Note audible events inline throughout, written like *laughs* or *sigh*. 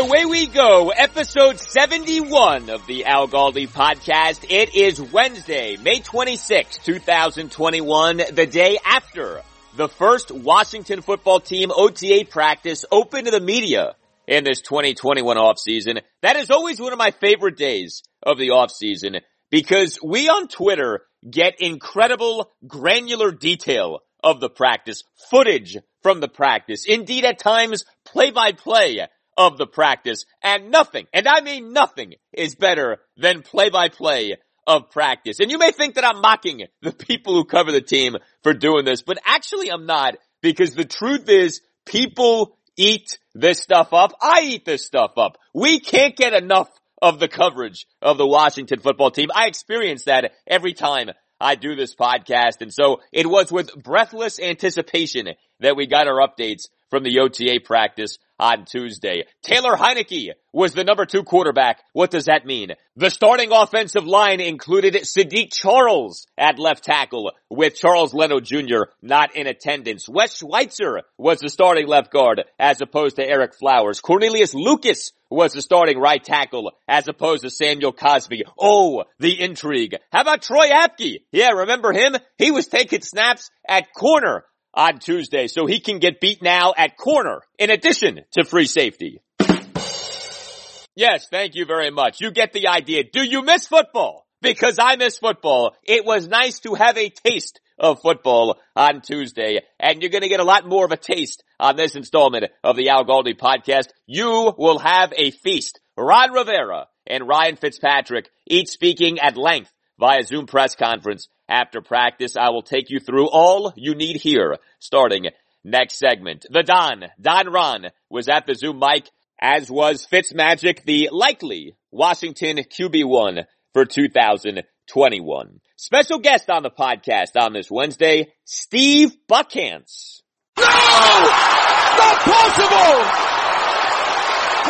Away we go, episode 71 of the Al Galdi podcast. It is Wednesday, May 26, 2021, the day after the first Washington football team OTA practice open to the media in this 2021 offseason. That is always one of my favorite days of the offseason because we on Twitter get incredible granular detail of the practice, footage from the practice, indeed at times play by play of the practice and nothing, and I mean nothing is better than play by play of practice. And you may think that I'm mocking the people who cover the team for doing this, but actually I'm not because the truth is people eat this stuff up. I eat this stuff up. We can't get enough of the coverage of the Washington football team. I experience that every time I do this podcast. And so it was with breathless anticipation that we got our updates from the OTA practice on Tuesday. Taylor Heinicke was the number two quarterback. What does that mean? The starting offensive line included Saahdiq Charles at left tackle with Charles Leno Jr. not in attendance. Wes Schweitzer was the starting left guard as opposed to Ereck Flowers. Cornelius Lucas was the starting right tackle as opposed to Samuel Cosmi. Oh, the intrigue. How about Troy Apke? Yeah, remember him? He was taking snaps at corner on Tuesday, so he can get beat now at corner in addition to free safety. Yes, thank you very much. You get the idea. Do you miss football? Because I miss football. It was nice to have a taste of football on Tuesday, and you're gonna get a lot more of a taste on this installment of the Al Galdi podcast. You will have a feast. Ron Rivera and Ryan Fitzpatrick each speaking at length via Zoom press conference after practice. I will take you through all you need here starting next segment. The Don, Don Ron was at the Zoom mic as was Fitzmagic, the likely Washington QB1 for 2021. Special guest on the podcast on this Wednesday, Steve Buckhantz. No! Not possible!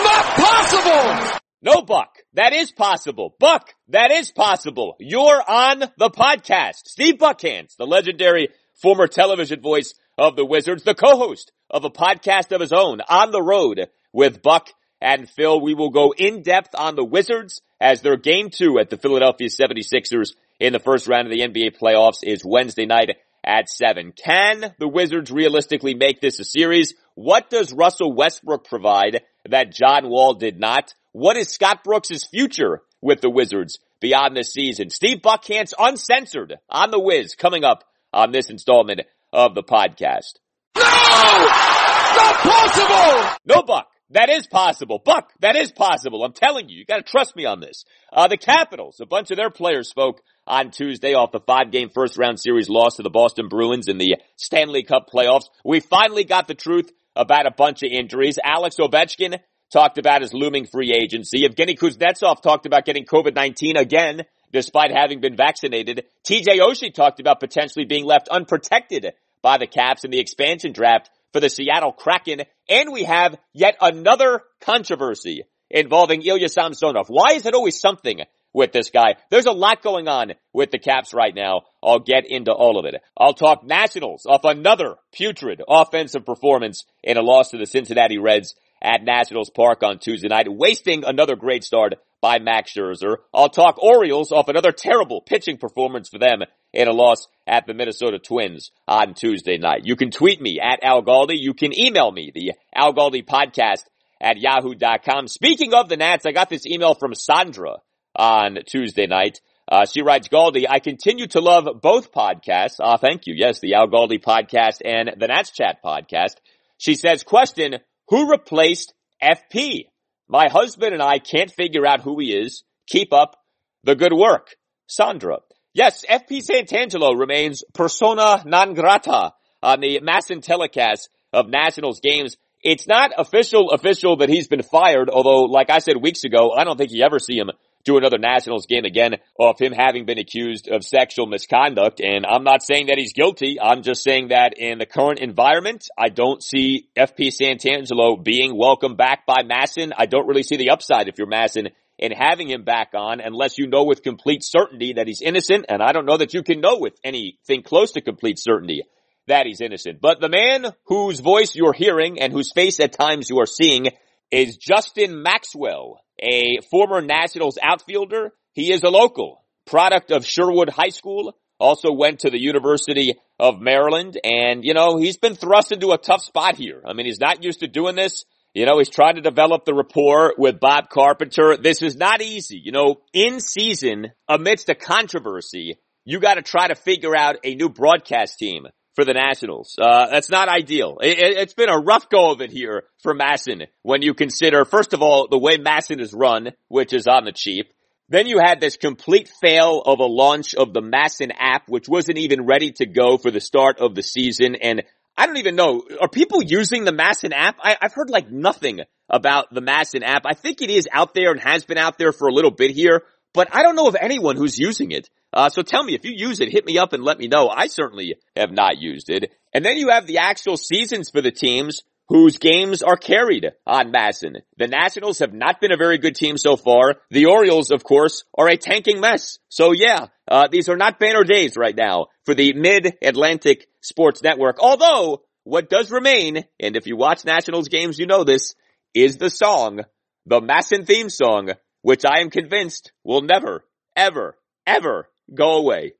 Not possible! No, Buck. That is possible. Buck, that is possible. You're on the podcast. Steve Buckhantz, the legendary former television voice of the Wizards, the co-host of a podcast of his own, On the Road with Buck and Phil. We will go in depth on the Wizards as their game two at the Philadelphia 76ers in the first round of the NBA playoffs is Wednesday night at seven. Can the Wizards realistically make this a series? What does Russell Westbrook provide that John Wall did not? What is Scott Brooks' future with the Wizards beyond this season? Steve Buckhantz uncensored on the Wiz coming up on this installment of the podcast. No! Not possible! No, Buck. That is possible. Buck, that is possible. I'm telling you, you gotta trust me on this. Uh, the Capitals, a bunch of their players spoke on Tuesday off the five game first round series loss to the Boston Bruins in the Stanley Cup playoffs. We finally got the truth about a bunch of injuries. Alex Ovechkin talked about his looming free agency. Evgeny Kuznetsov talked about getting COVID-19 again, despite having been vaccinated. TJ Oshie talked about potentially being left unprotected by the Caps in the expansion draft for the Seattle Kraken. And we have yet another controversy involving Ilya Samsonov. Why is it always something with this guy? There's a lot going on with the Caps right now. I'll get into all of it. I'll talk Nationals off another putrid offensive performance in a loss to the Cincinnati Reds at Nationals Park on Tuesday night, wasting another great start by Max Scherzer. I'll talk Orioles off another terrible pitching performance for them in a loss at the Minnesota Twins on Tuesday night. You can tweet me at Al Galdi. You can email me, the Al Galdi podcast at yahoo.com. Speaking of the Nats, I got this email from Sandra on Tuesday night. Uh, she writes, Galdi, I continue to love both podcasts. Ah, uh, thank you. Yes, the Al Galdi podcast and the Nats Chat podcast. She says, question, who replaced FP? My husband and I can't figure out who he is. Keep up the good work. Sandra. Yes, FP Santangelo remains persona non grata on the MASN telecast of Nationals games. It's not official official that he's been fired, although like I said weeks ago, I don't think you ever see him do another Nationals game again of him having been accused of sexual misconduct. And I'm not saying that he's guilty. I'm just saying that in the current environment, I don't see FP Santangelo being welcomed back by MASN. I don't really see the upside if you're MASN in having him back on unless you know with complete certainty that he's innocent. And I don't know that you can know with anything close to complete certainty that he's innocent. But the man whose voice you're hearing and whose face at times you are seeing is Justin Maxwell, a former Nationals outfielder. He is a local product of Sherwood High School, also went to the University of Maryland, and you know, he's been thrust into a tough spot here. I mean, he's not used to doing this. You know, he's trying to develop the rapport with Bob Carpenter. This is not easy. You know, in season, amidst a controversy, you gotta try to figure out a new broadcast team for the Nationals. Uh, that's not ideal. It, has been a rough go of it here for MASN when you consider, first of all, the way MASN is run, which is on the cheap. Then you had this complete fail of a launch of the MASN app, which wasn't even ready to go for the start of the season. And I don't even know, are people using the MASN app? I, have heard like nothing about the MASN app. I think it is out there and has been out there for a little bit here, but I don't know of anyone who's using it. Uh, so tell me if you use it, hit me up and let me know. I certainly have not used it. And then you have the actual seasons for the teams whose games are carried on MASN. The Nationals have not been a very good team so far. The Orioles, of course, are a tanking mess. So yeah, uh, these are not banner days right now for the Mid-Atlantic Sports Network. Although, what does remain, and if you watch Nationals games, you know this, is the song, the MASN theme song, which I am convinced will never, ever, ever Go away.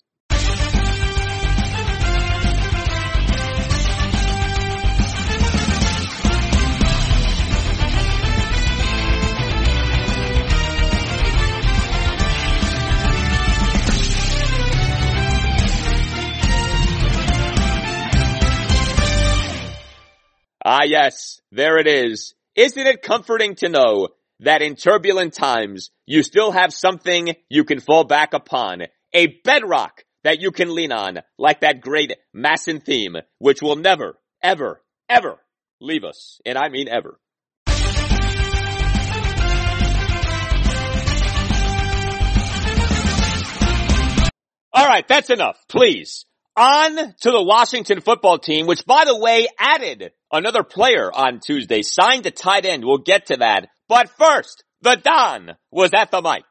Ah yes, there it is. Isn't it comforting to know that in turbulent times, you still have something you can fall back upon a bedrock that you can lean on, like that great MASN theme, which will never, ever, ever leave us. And I mean ever. All right, that's enough. Please. On to the Washington football team, which by the way added another player on Tuesday, signed a tight end. We'll get to that. But first, the Don was at the mic.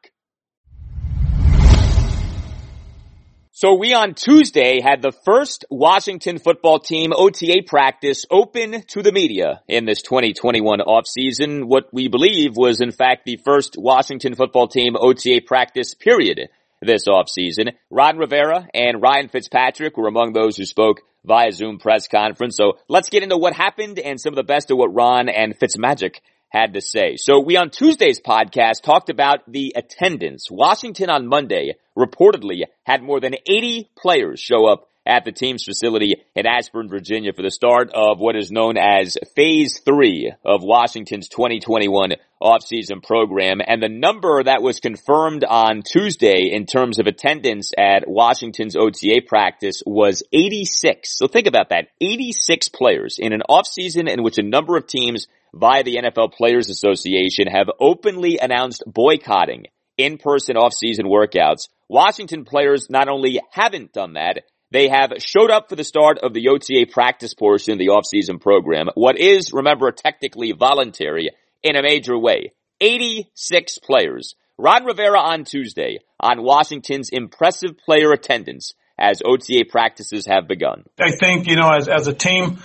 So we on Tuesday had the first Washington football team OTA practice open to the media in this 2021 offseason. What we believe was in fact the first Washington football team OTA practice period this offseason. Ron Rivera and Ryan Fitzpatrick were among those who spoke via Zoom press conference. So let's get into what happened and some of the best of what Ron and Fitzmagic had to say. So we on Tuesday's podcast talked about the attendance. Washington on Monday reportedly had more than 80 players show up at the team's facility in Ashburn, Virginia for the start of what is known as phase three of Washington's 2021 offseason program. And the number that was confirmed on Tuesday in terms of attendance at Washington's OTA practice was 86. So think about that. 86 players in an offseason in which a number of teams via the NFL Players Association have openly announced boycotting in-person off-season workouts. Washington players not only haven't done that, they have showed up for the start of the OTA practice portion of the off-season program. What is, remember, technically voluntary in a major way. 86 players. Ron Rivera on Tuesday on Washington's impressive player attendance as OTA practices have begun. I think, you know, as, as a team,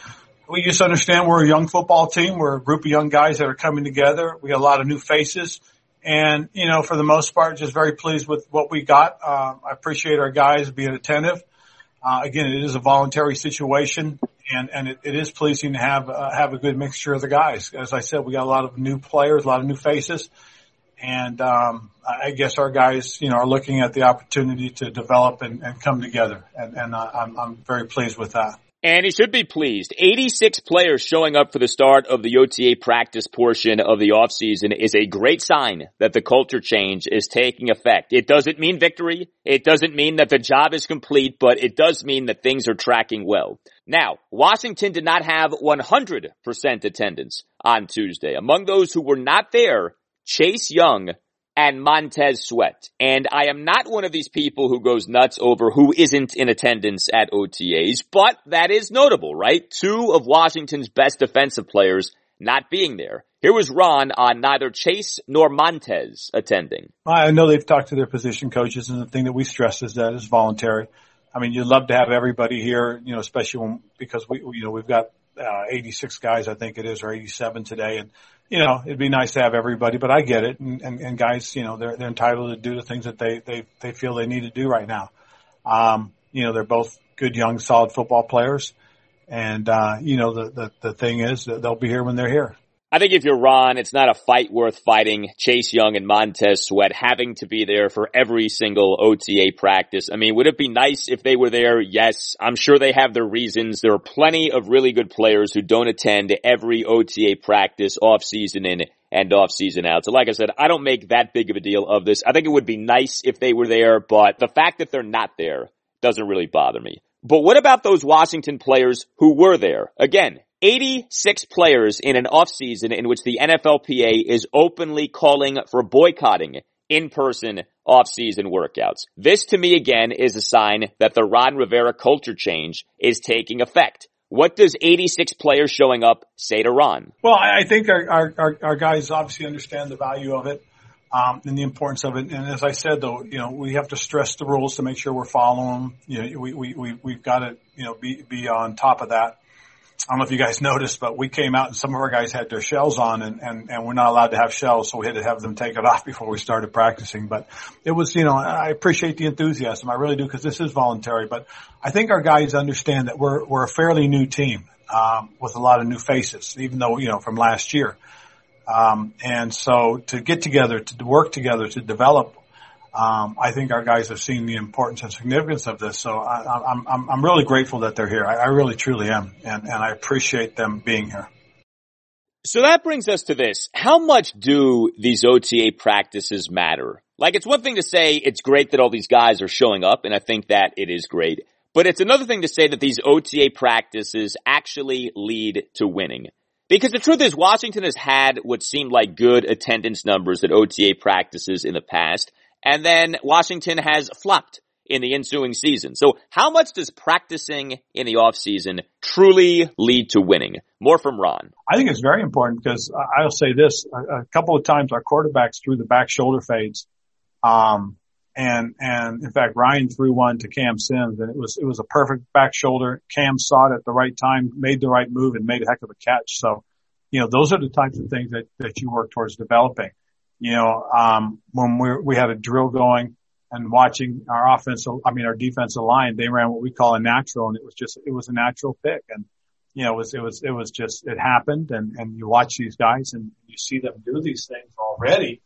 we just understand we're a young football team. We're a group of young guys that are coming together. We got a lot of new faces. And, you know, for the most part, just very pleased with what we got. Uh, I appreciate our guys being attentive. Uh, again, it is a voluntary situation and, and it, it is pleasing to have, uh, have a good mixture of the guys. As I said, we got a lot of new players, a lot of new faces. And, um, I guess our guys, you know, are looking at the opportunity to develop and, and come together. And, and I'm, I'm very pleased with that. And he should be pleased. 86 players showing up for the start of the OTA practice portion of the offseason is a great sign that the culture change is taking effect. It doesn't mean victory. It doesn't mean that the job is complete, but it does mean that things are tracking well. Now, Washington did not have 100% attendance on Tuesday. Among those who were not there, Chase Young and Montez Sweat. And I am not one of these people who goes nuts over who isn't in attendance at OTAs, but that is notable, right? Two of Washington's best defensive players not being there. Here was Ron on neither Chase nor Montez attending. I know they've talked to their position coaches and the thing that we stress is that it's voluntary. I mean, you'd love to have everybody here, you know, especially when, because we, you know, we've got uh, 86 guys, I think it is, or 87 today. And, you know, it'd be nice to have everybody, but I get it. And, and, and guys, you know, they're, they're entitled to do the things that they, they, they feel they need to do right now. Um, you know, they're both good, young, solid football players. And, uh, you know, the, the, the thing is that they'll be here when they're here. I think if you're Ron, it's not a fight worth fighting. Chase Young and Montez Sweat having to be there for every single OTA practice. I mean, would it be nice if they were there? Yes. I'm sure they have their reasons. There are plenty of really good players who don't attend every OTA practice off season in and off season out. So like I said, I don't make that big of a deal of this. I think it would be nice if they were there, but the fact that they're not there doesn't really bother me. But what about those Washington players who were there? Again, 86 players in an offseason in which the NFLPA is openly calling for boycotting in-person off-season workouts. This to me again is a sign that the Ron Rivera culture change is taking effect. What does 86 players showing up say to Ron? Well, I think our, our, our guys obviously understand the value of it. Um, and the importance of it. And as I said, though, you know, we have to stress the rules to make sure we're following them. You know, we, we, we, we've got to, you know, be, be on top of that. I don't know if you guys *laughs* noticed, but we came out and some of our guys had their shells on and, and, and we're not allowed to have shells. So we had to have them take it *laughs* off before we started practicing. But it was, you know, I appreciate the enthusiasm. I really do because this is voluntary, but I think our guys understand that we're, we're a fairly new team, um, with a lot of new faces, even though, you know, from last year. Um, and so to get together, to work together, to develop um, I think our guys have seen the importance and significance of this. So I, am I'm, I'm really grateful that they're here. I, I really truly am. And, and I appreciate them being here. So that brings us to this. How much do these OTA practices matter? Like it's one thing to say it's great that all these guys are showing up and I think that it is great. But it's another thing to say that these OTA practices actually lead to winning. Because the truth is Washington has had what seemed like good attendance numbers at OTA practices in the past. And then Washington has flopped in the ensuing season. So how much does practicing in the offseason truly lead to winning? More from Ron. I think it's very important because I'll say this, a, couple of times our quarterbacks threw the back shoulder fades. Um, and and in fact Ryan threw one to Cam Sims and it was it was a perfect back shoulder. Cam saw it at the right time, made the right move, and made a heck of a catch. So, you know, those are the types of things that that you work towards developing. You know, um, when we we had a drill going and watching our offensive, I mean our defensive line, they ran what we call a natural, and it was just it was a natural pick, and you know it was it was it was just it happened, and and you watch these guys and you see them do these things already,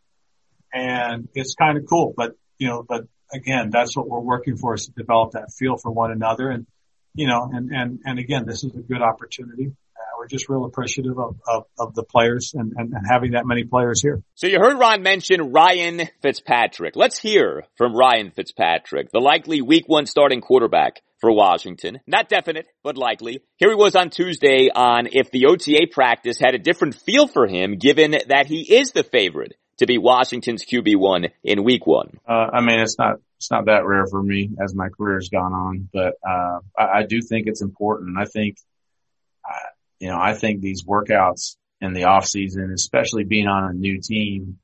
and it's kind of cool, but you know, but again, that's what we're working for is to develop that feel for one another. And, you know, and, and, and again, this is a good opportunity. We're just real appreciative of, of, of the players and, and, and having that many players here. So you heard Ron mention Ryan Fitzpatrick. Let's hear from Ryan Fitzpatrick, the likely week one starting quarterback for Washington. Not definite, but likely. Here he was on Tuesday on if the OTA practice had a different feel for him given that he is the favorite to be Washington's QB1 in week one? Uh, I mean, it's not, it's not that rare for me as my career has gone on, but, uh, I, I, do think it's important. I think, you know, I think these workouts in the off season, especially being on a new team,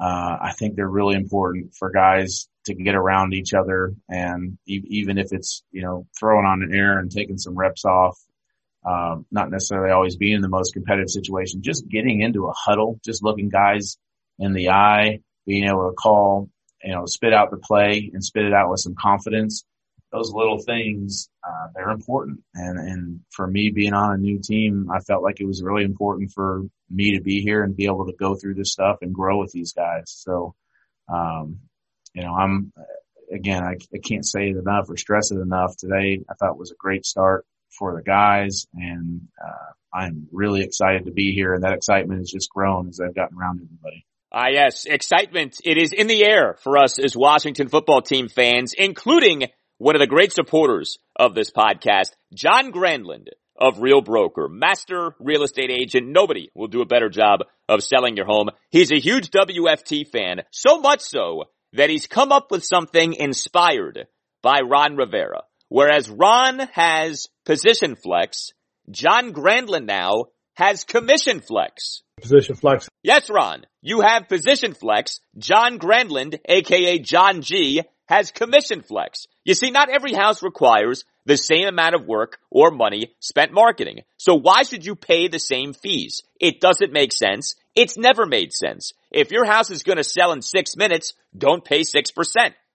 uh, I think they're really important for guys to get around each other. And e- even if it's, you know, throwing on an air and taking some reps off, um, not necessarily always being in the most competitive situation, just getting into a huddle, just looking guys in the eye, being able to call, you know, spit out the play and spit it out with some confidence. Those little things, uh, they're important. And, and for me being on a new team, I felt like it was really important for me to be here and be able to go through this stuff and grow with these guys. So, um, you know, I'm, again, I, I can't say it enough or stress it enough. Today I thought was a great start for the guys and, uh, I'm really excited to be here and that excitement has just grown as I've gotten around everybody. Ah, yes, excitement. It is in the air for us as Washington football team fans, including one of the great supporters of this podcast, John Granlund of Real Broker, master real estate agent. Nobody will do a better job of selling your home. He's a huge WFT fan, so much so that he's come up with something inspired by Ron Rivera. Whereas Ron has position flex, John Granlund now has commission flex. Position flex. Yes, Ron. You have position flex. John Granlund, aka John G, has commission flex. You see, not every house requires the same amount of work or money spent marketing. So why should you pay the same fees? It doesn't make sense. It's never made sense. If your house is going to sell in six minutes, don't pay 6%.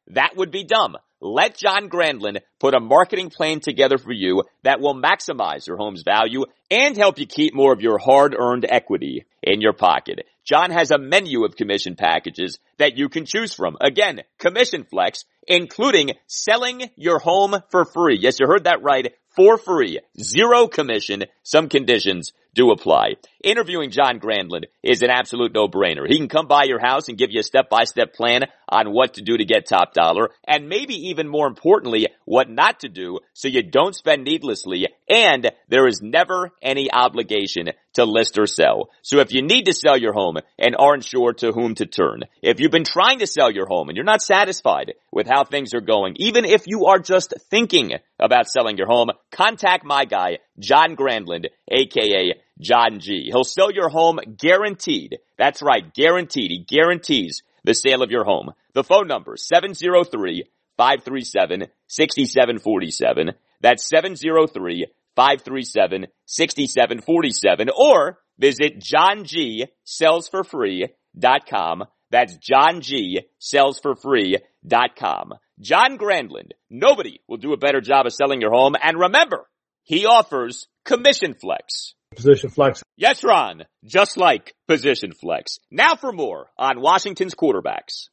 That would be dumb. Let John Granlund put a marketing plan together for you that will maximize your home's value and help you keep more of your hard-earned equity in your pocket. John has a menu of commission packages that you can choose from. Again, commission flex, including selling your home for free. Yes, you heard that right. For free. Zero commission. Some conditions do apply. Interviewing John Granlund is an absolute no-brainer. He can come by your house and give you a step-by-step plan on what to do to get top dollar and maybe even more importantly, what not to do so you don't spend needlessly and there is never any obligation to list or sell. So if you need to sell your home and aren't sure to whom to turn, if you've been trying to sell your home and you're not satisfied with how things are going, even if you are just thinking about selling your home, contact my guy, John Granlund, aka John G. He'll sell your home guaranteed. That's right, guaranteed. He guarantees the sale of your home. The phone number, 703 537 6747. That's 703 537 6747 or visit johngSellsForFree.com. That's johngSellsForFree.com. John Granlund. Nobody will do a better job of selling your home. And remember, he offers commission flex. Position flex. Yes, Ron. Just like position flex. Now for more on Washington's quarterbacks.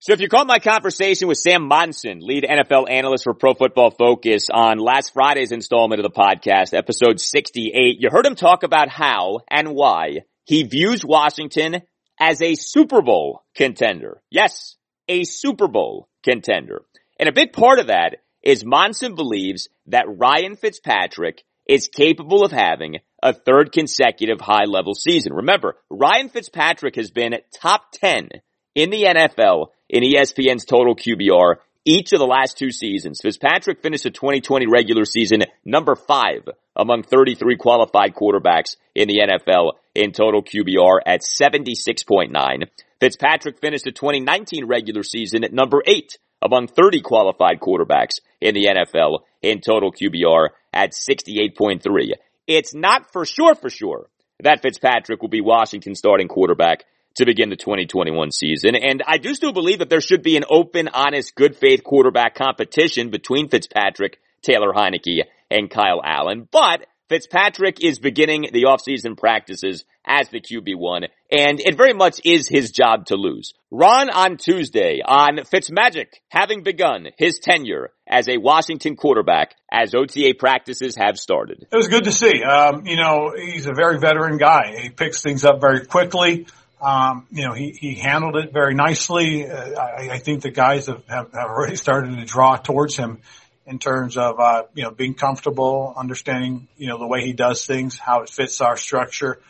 So if you caught my conversation with Sam Monson, lead NFL analyst for Pro Football Focus on last Friday's installment of the podcast, episode 68, you heard him talk about how and why he views Washington as a Super Bowl contender. Yes, a Super Bowl contender. And a big part of that is Monson believes that Ryan Fitzpatrick is capable of having a third consecutive high level season. Remember, Ryan Fitzpatrick has been top 10 in the NFL in ESPN's total QBR each of the last two seasons. Fitzpatrick finished the 2020 regular season number five among 33 qualified quarterbacks in the NFL in total QBR at 76.9. Fitzpatrick finished the 2019 regular season at number eight among 30 qualified quarterbacks in the NFL in total QBR at 68.3. It's not for sure for sure that Fitzpatrick will be Washington's starting quarterback to begin the 2021 season. And I do still believe that there should be an open, honest, good faith quarterback competition between Fitzpatrick, Taylor Heinicke, and Kyle Allen. But Fitzpatrick is beginning the offseason practices as the QB1, and it very much is his job to lose. Ron on Tuesday on Fitzmagic having begun his tenure as a Washington quarterback as OTA practices have started. It was good to see. Um, you know, he's a very veteran guy. He picks things up very quickly. Um, you know, he, he handled it very nicely. Uh, I, I think the guys have, have, have already started to draw towards him in terms of, uh, you know, being comfortable, understanding, you know, the way he does things, how it fits our structure.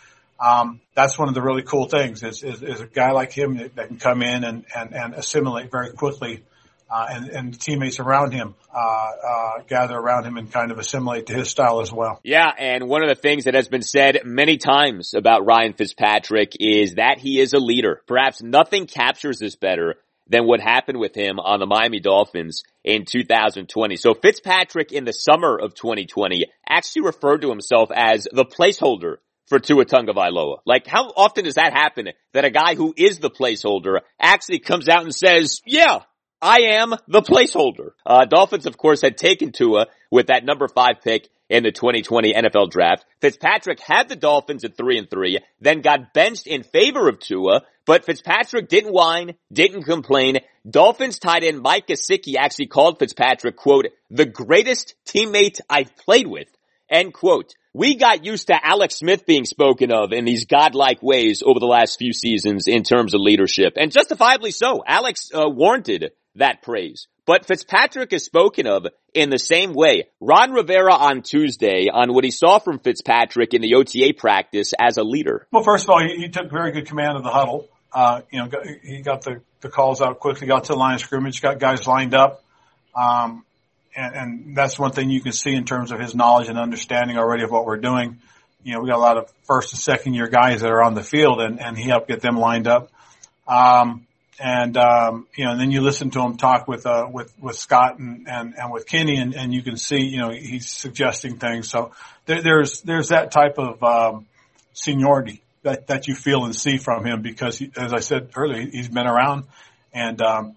Um, that's one of the really cool things is, is, is a guy like him that, that, can come in and, and, and assimilate very quickly. Uh, and, and the teammates around him, uh, uh, gather around him and kind of assimilate to his style as well. Yeah. And one of the things that has been said many times about Ryan Fitzpatrick is that he is a leader. Perhaps nothing captures this better than what happened with him on the Miami Dolphins in 2020. So Fitzpatrick in the summer of 2020 actually referred to himself as the placeholder for Tua Tagovailoa. Like how often does that happen that a guy who is the placeholder actually comes out and says, yeah, I am the placeholder. Uh, Dolphins, of course, had taken Tua with that number five pick in the 2020 NFL draft. Fitzpatrick had the Dolphins at three and three, then got benched in favor of Tua, but Fitzpatrick didn't whine, didn't complain. Dolphins tight end Mike Gesicki actually called Fitzpatrick, quote, the greatest teammate I've played with, end quote. We got used to Alex Smith being spoken of in these godlike ways over the last few seasons in terms of leadership, and justifiably so. Alex uh, warranted that praise. But Fitzpatrick is spoken of in the same way. Ron Rivera on Tuesday on what he saw from Fitzpatrick in the OTA practice as a leader. Well, first of all, he, he took very good command of the huddle. Uh, you know, he got the, the calls out quickly, got to the line of scrimmage, got guys lined up. Um, and, and that's one thing you can see in terms of his knowledge and understanding already of what we're doing. You know, we got a lot of first and second year guys that are on the field and, and he helped get them lined up. Um, and um, you know, and then you listen to him talk with uh, with with Scott and and, and with Kenny, and, and you can see, you know, he's suggesting things. So there, there's there's that type of um, seniority that that you feel and see from him because, he, as I said earlier, he's been around, and um,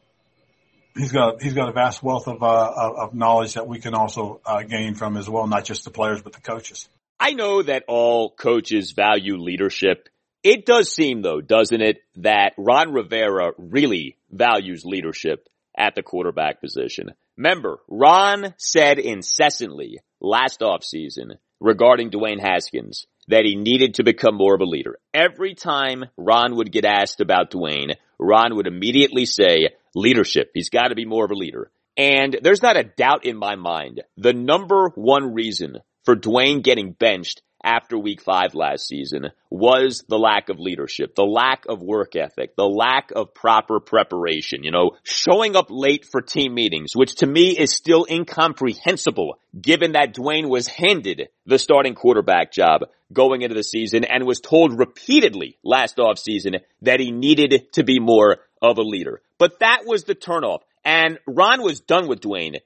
he's got he's got a vast wealth of uh, of knowledge that we can also uh, gain from as well, not just the players but the coaches. I know that all coaches value leadership it does seem though, doesn't it, that Ron Rivera really values leadership at the quarterback position. Remember, Ron said incessantly last offseason regarding Dwayne Haskins that he needed to become more of a leader. Every time Ron would get asked about Dwayne, Ron would immediately say, leadership. He's got to be more of a leader. And there's not a doubt in my mind. The number one reason for Dwayne getting benched after week five last season was the lack of leadership, the lack of work ethic, the lack of proper preparation, you know, showing up late for team meetings, which to me is still incomprehensible given that Dwayne was handed the starting quarterback job going into the season and was told repeatedly last offseason that he needed to be more of a leader. But that was the turnoff. And Ron was done with Dwayne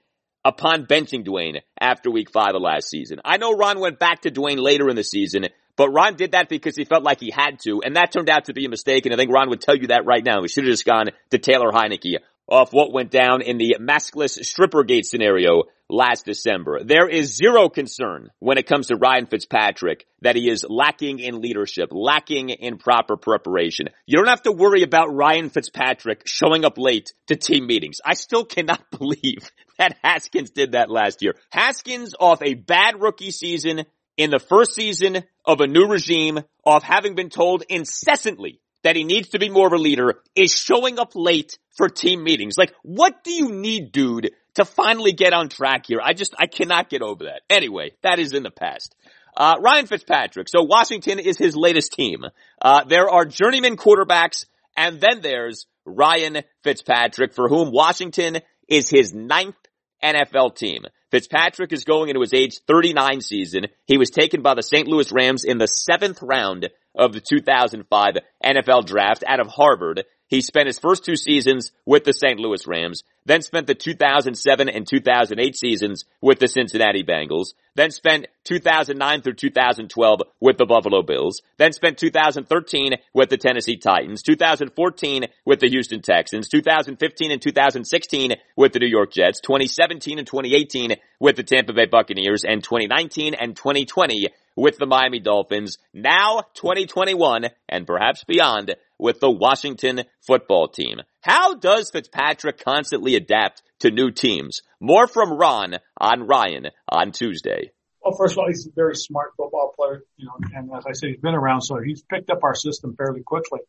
upon benching Dwayne after week five of last season. I know Ron went back to Dwayne later in the season, but Ron did that because he felt like he had to, and that turned out to be a mistake, and I think Ron would tell you that right now. He should have just gone to Taylor Heinicke off what went down in the maskless strippergate scenario last December. There is zero concern when it comes to Ryan Fitzpatrick that he is lacking in leadership, lacking in proper preparation. You don't have to worry about Ryan Fitzpatrick showing up late to team meetings. I still cannot *laughs* believe that Haskins did that last year. Haskins off a bad rookie season in the first season of a new regime, off having been told incessantly that he needs to be more of a leader is showing up late for team meetings. Like, what do you need, dude, to finally get on track here? I just, I cannot get over that. Anyway, that is in the past. Uh, Ryan Fitzpatrick. So Washington is his latest team. Uh, there are journeyman quarterbacks and then there's Ryan Fitzpatrick for whom Washington is his ninth NFL team. Fitzpatrick is going into his age 39 season. He was taken by the St. Louis Rams in the seventh round of the 2005 NFL draft out of Harvard. He spent his first two seasons with the St. Louis Rams, then spent the 2007 and 2008 seasons with the Cincinnati Bengals, then spent 2009 through 2012 with the Buffalo Bills, then spent 2013 with the Tennessee Titans, 2014 with the Houston Texans, 2015 and 2016 with the New York Jets, 2017 and 2018 with the Tampa Bay Buccaneers, and 2019 and 2020 with the Miami Dolphins, now 2021 and perhaps beyond with the Washington football team. How does Fitzpatrick constantly adapt to new teams? More from Ron on Ryan on Tuesday. Well, first of all, he's a very smart football player, you know, and as I said, he's been around, so he's picked up our system fairly quickly.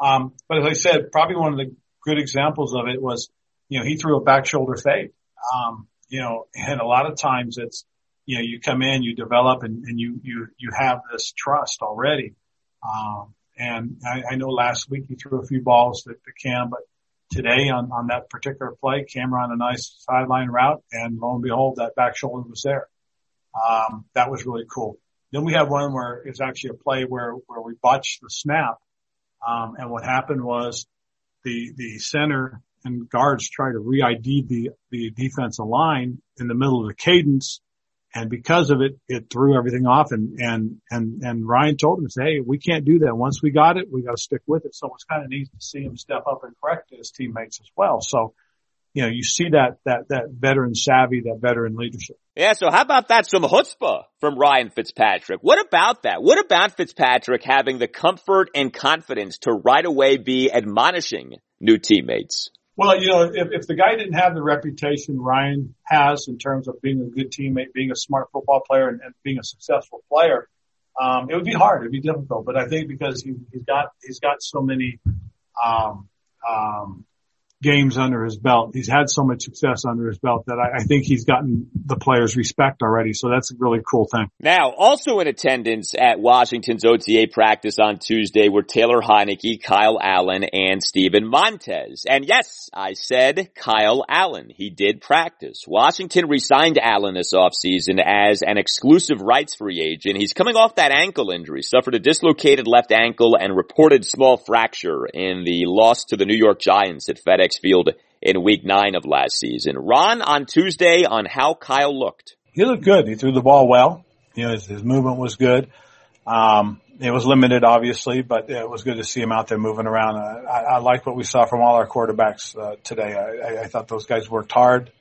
Um, but as I said, probably one of the good examples of it was, you know, he threw a back shoulder fade. Um, you know, and a lot of times it's, you know, you come in, you develop and, and you, you, you have this trust already. Um, and I, I know last week he threw a few balls to, to Cam, but today on, on that particular play, Cam ran a nice sideline route and lo and behold, that back shoulder was there. Um, that was really cool. Then we have one where it's actually a play where, where we botched the snap. Um, and what happened was the, the center and guards tried to re-ID the, the defensive line in the middle of the cadence and because of it, it threw everything off and, and, and, and Ryan told him, say, Hey, we can't do that. Once we got it, we got to stick with it. So it's kind of neat to see him step up and correct his teammates as well. So, you know, you see that, that, that veteran savvy, that veteran leadership. Yeah. So how about that? Some chutzpah from Ryan Fitzpatrick. What about that? What about Fitzpatrick having the comfort and confidence to right away be admonishing new teammates? Well, you know, if, if the guy didn't have the reputation Ryan has in terms of being a good teammate, being a smart football player, and, and being a successful player, um, it would be hard. It'd be difficult. But I think because he, he's got he's got so many um, um, games under his belt. He's had so much success under his belt that I, I, think he's gotten the players' respect already. So that's a really cool thing. Now, also in attendance at Washington's OTA practice on Tuesday were Taylor Heinicke, Kyle Allen, and Steven Montez. And yes, I said Kyle Allen. He did practice. Washington re-signed Allen this offseason as an exclusive rights free agent. He's coming off that ankle injury, suffered a dislocated left ankle and reported small fracture in the loss to the New York Giants at FedEx Field in week nine of last season. Ron on Tuesday on how Kyle looked. He looked good. He threw the ball well. You know, his, his movement was good. Um, it was limited, obviously, but it was good to see him out there moving around. I, I like what we saw from all our quarterbacks uh, today. I, I, thought those guys worked hard.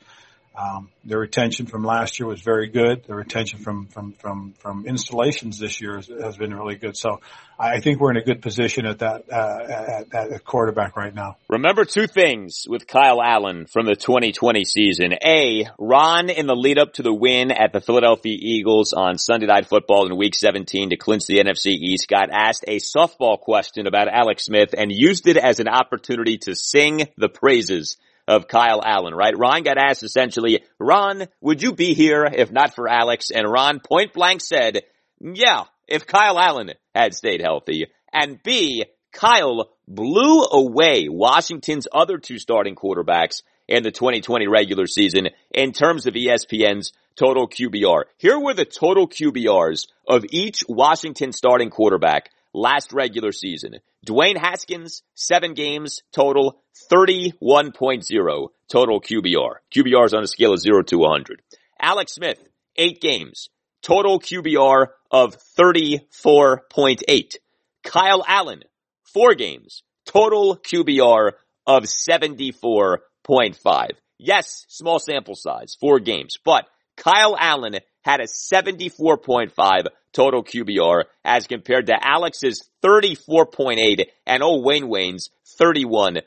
Um, their retention from last year was very good. Their retention from from from from installations this year has, has been really good. So I think we're in a good position at that uh, at, at quarterback right now. Remember two things with Kyle Allen from the 2020 season: a Ron in the lead up to the win at the Philadelphia Eagles on Sunday Night Football in Week 17 to clinch the NFC East, got asked a softball question about Alex Smith and used it as an opportunity to sing the praises of Kyle Allen, right? Ron got asked essentially, Ron, would you be here if not for Alex? And Ron point blank said, yeah, if Kyle Allen had stayed healthy. And B, Kyle blew away Washington's other two starting quarterbacks in the 2020 regular season in terms of ESPN's total QBR. Here were the total QBRs of each Washington starting quarterback last regular season. Dwayne Haskins, seven games total, 31.0 total QBR. QBR is on a scale of 0 to 100. Alex Smith, eight games, total QBR of 34.8. Kyle Allen, four games, total QBR of 74.5. Yes, small sample size, four games, but Kyle Allen had a 74.5 total QBR as compared to Alex's 34.8 and oh Wayne Wayne's 31.0.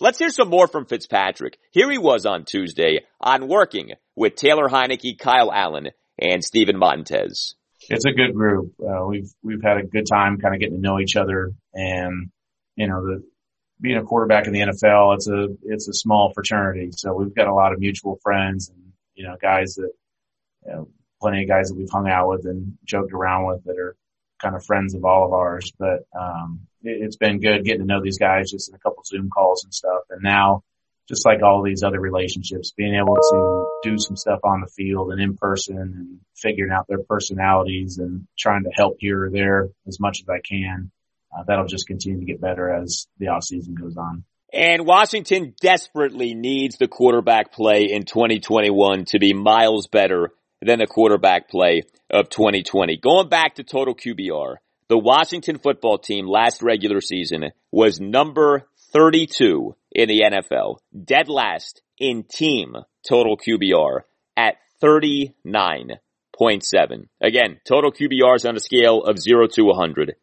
Let's hear some more from Fitzpatrick. Here he was on Tuesday on working with Taylor Heinicke, Kyle Allen, and Steven Montez. It's a good group. Uh, we've we've had a good time kind of getting to know each other, and you know the being a quarterback in the NFL, it's a it's a small fraternity. So we've got a lot of mutual friends and you know guys that you know, plenty of guys that we've hung out with and joked around with that are kind of friends of all of ours. But um, it, has been good getting to know these guys just in a couple of Zoom calls and stuff. And now just like all these other relationships, being able to do some stuff on the field and in person and figuring out their personalities and trying to help here or there as much as I can. Uh, that'll just continue to get better as the off season goes on. And Washington desperately needs the quarterback play in 2021 to be miles better than the quarterback play of 2020. Going back to total QBR, the Washington football team last regular season was number 32 in the NFL, dead last in team total QBR at 39.7. Again, total QBRs on a scale of 0 to 100.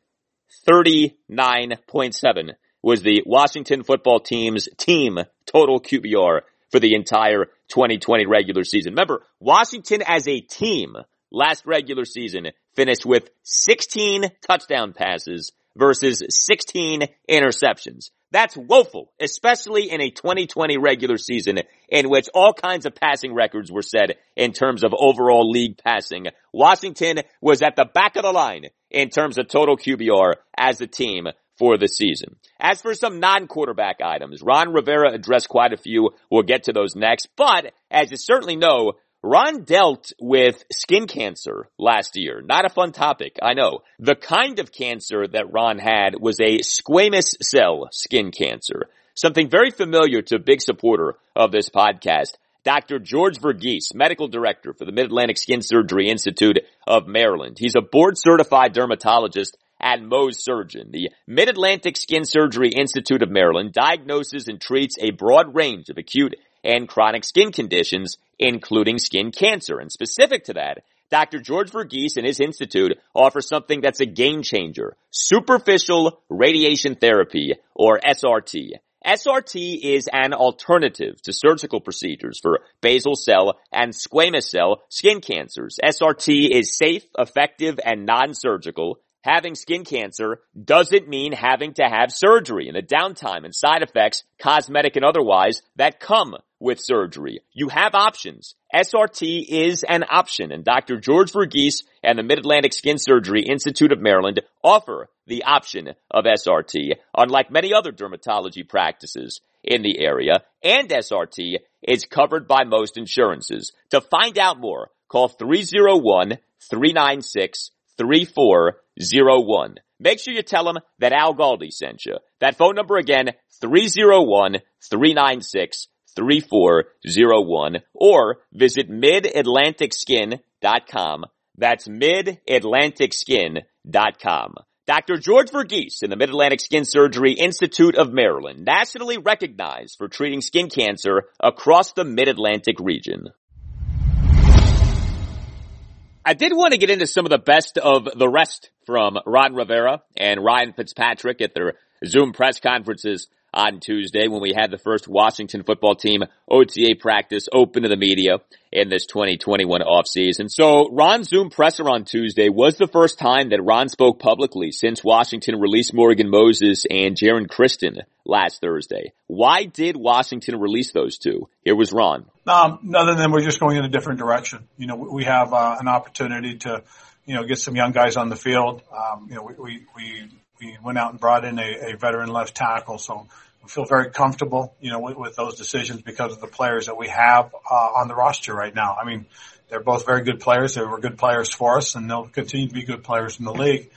39.7 was the Washington football team's team total QBR for the entire 2020 regular season. Remember, Washington as a team last regular season finished with 16 touchdown passes versus 16 interceptions. That's woeful, especially in a 2020 regular season in which all kinds of passing records were set in terms of overall league passing. Washington was at the back of the line in terms of total QBR as a team for the season. As for some non-quarterback items, Ron Rivera addressed quite a few. We'll get to those next. But as you certainly know, Ron dealt with skin cancer last year. Not a fun topic, I know. The kind of cancer that Ron had was a squamous cell skin cancer. Something very familiar to a big supporter of this podcast. Dr. George Verghese, medical director for the Mid-Atlantic Skin Surgery Institute of Maryland. He's a board certified dermatologist at Mohs Surgeon. The Mid-Atlantic Skin Surgery Institute of Maryland diagnoses and treats a broad range of acute and chronic skin conditions, including skin cancer. And specific to that, Dr. George Verghese and his institute offer something that's a game changer. Superficial radiation therapy, or SRT. SRT is an alternative to surgical procedures for basal cell and squamous cell skin cancers. SRT is safe, effective, and non-surgical having skin cancer doesn't mean having to have surgery and the downtime and side effects, cosmetic and otherwise, that come with surgery. You have options. SRT is an option and Dr. George Verghese and the Mid-Atlantic Skin Surgery Institute of Maryland offer the option of SRT, unlike many other dermatology practices in the area, and SRT is covered by most insurances. To find out more, call 301 396 3401. Make sure you tell them that Al Galdi sent you. That phone number again, 301-396-3401 or visit midatlanticskin.com. That's midatlanticskin.com. Dr. George Verghese in the Mid-Atlantic Skin Surgery Institute of Maryland, nationally recognized for treating skin cancer across the Mid-Atlantic region. I did want to get into some of the best of the rest from Ron Rivera and Ryan Fitzpatrick at their Zoom press conferences on Tuesday when we had the first Washington football team OTA practice open to the media in this 2021 offseason. So Ron's Zoom presser on Tuesday was the first time that Ron spoke publicly since Washington released Morgan Moses and Geron Christian last Thursday. Why did Washington release those two? Here was Ron. Um, other than we're just going in a different direction. You know, we have uh, an opportunity to, you know, get some young guys on the field. Um, you know, we, we, we, we went out and brought in a, a veteran left tackle. So feel very comfortable, you know, with, with those decisions because of the players that we have uh, on the roster right now. I mean, they're both very good players. They were good players for us, and they'll continue to be good players in the league.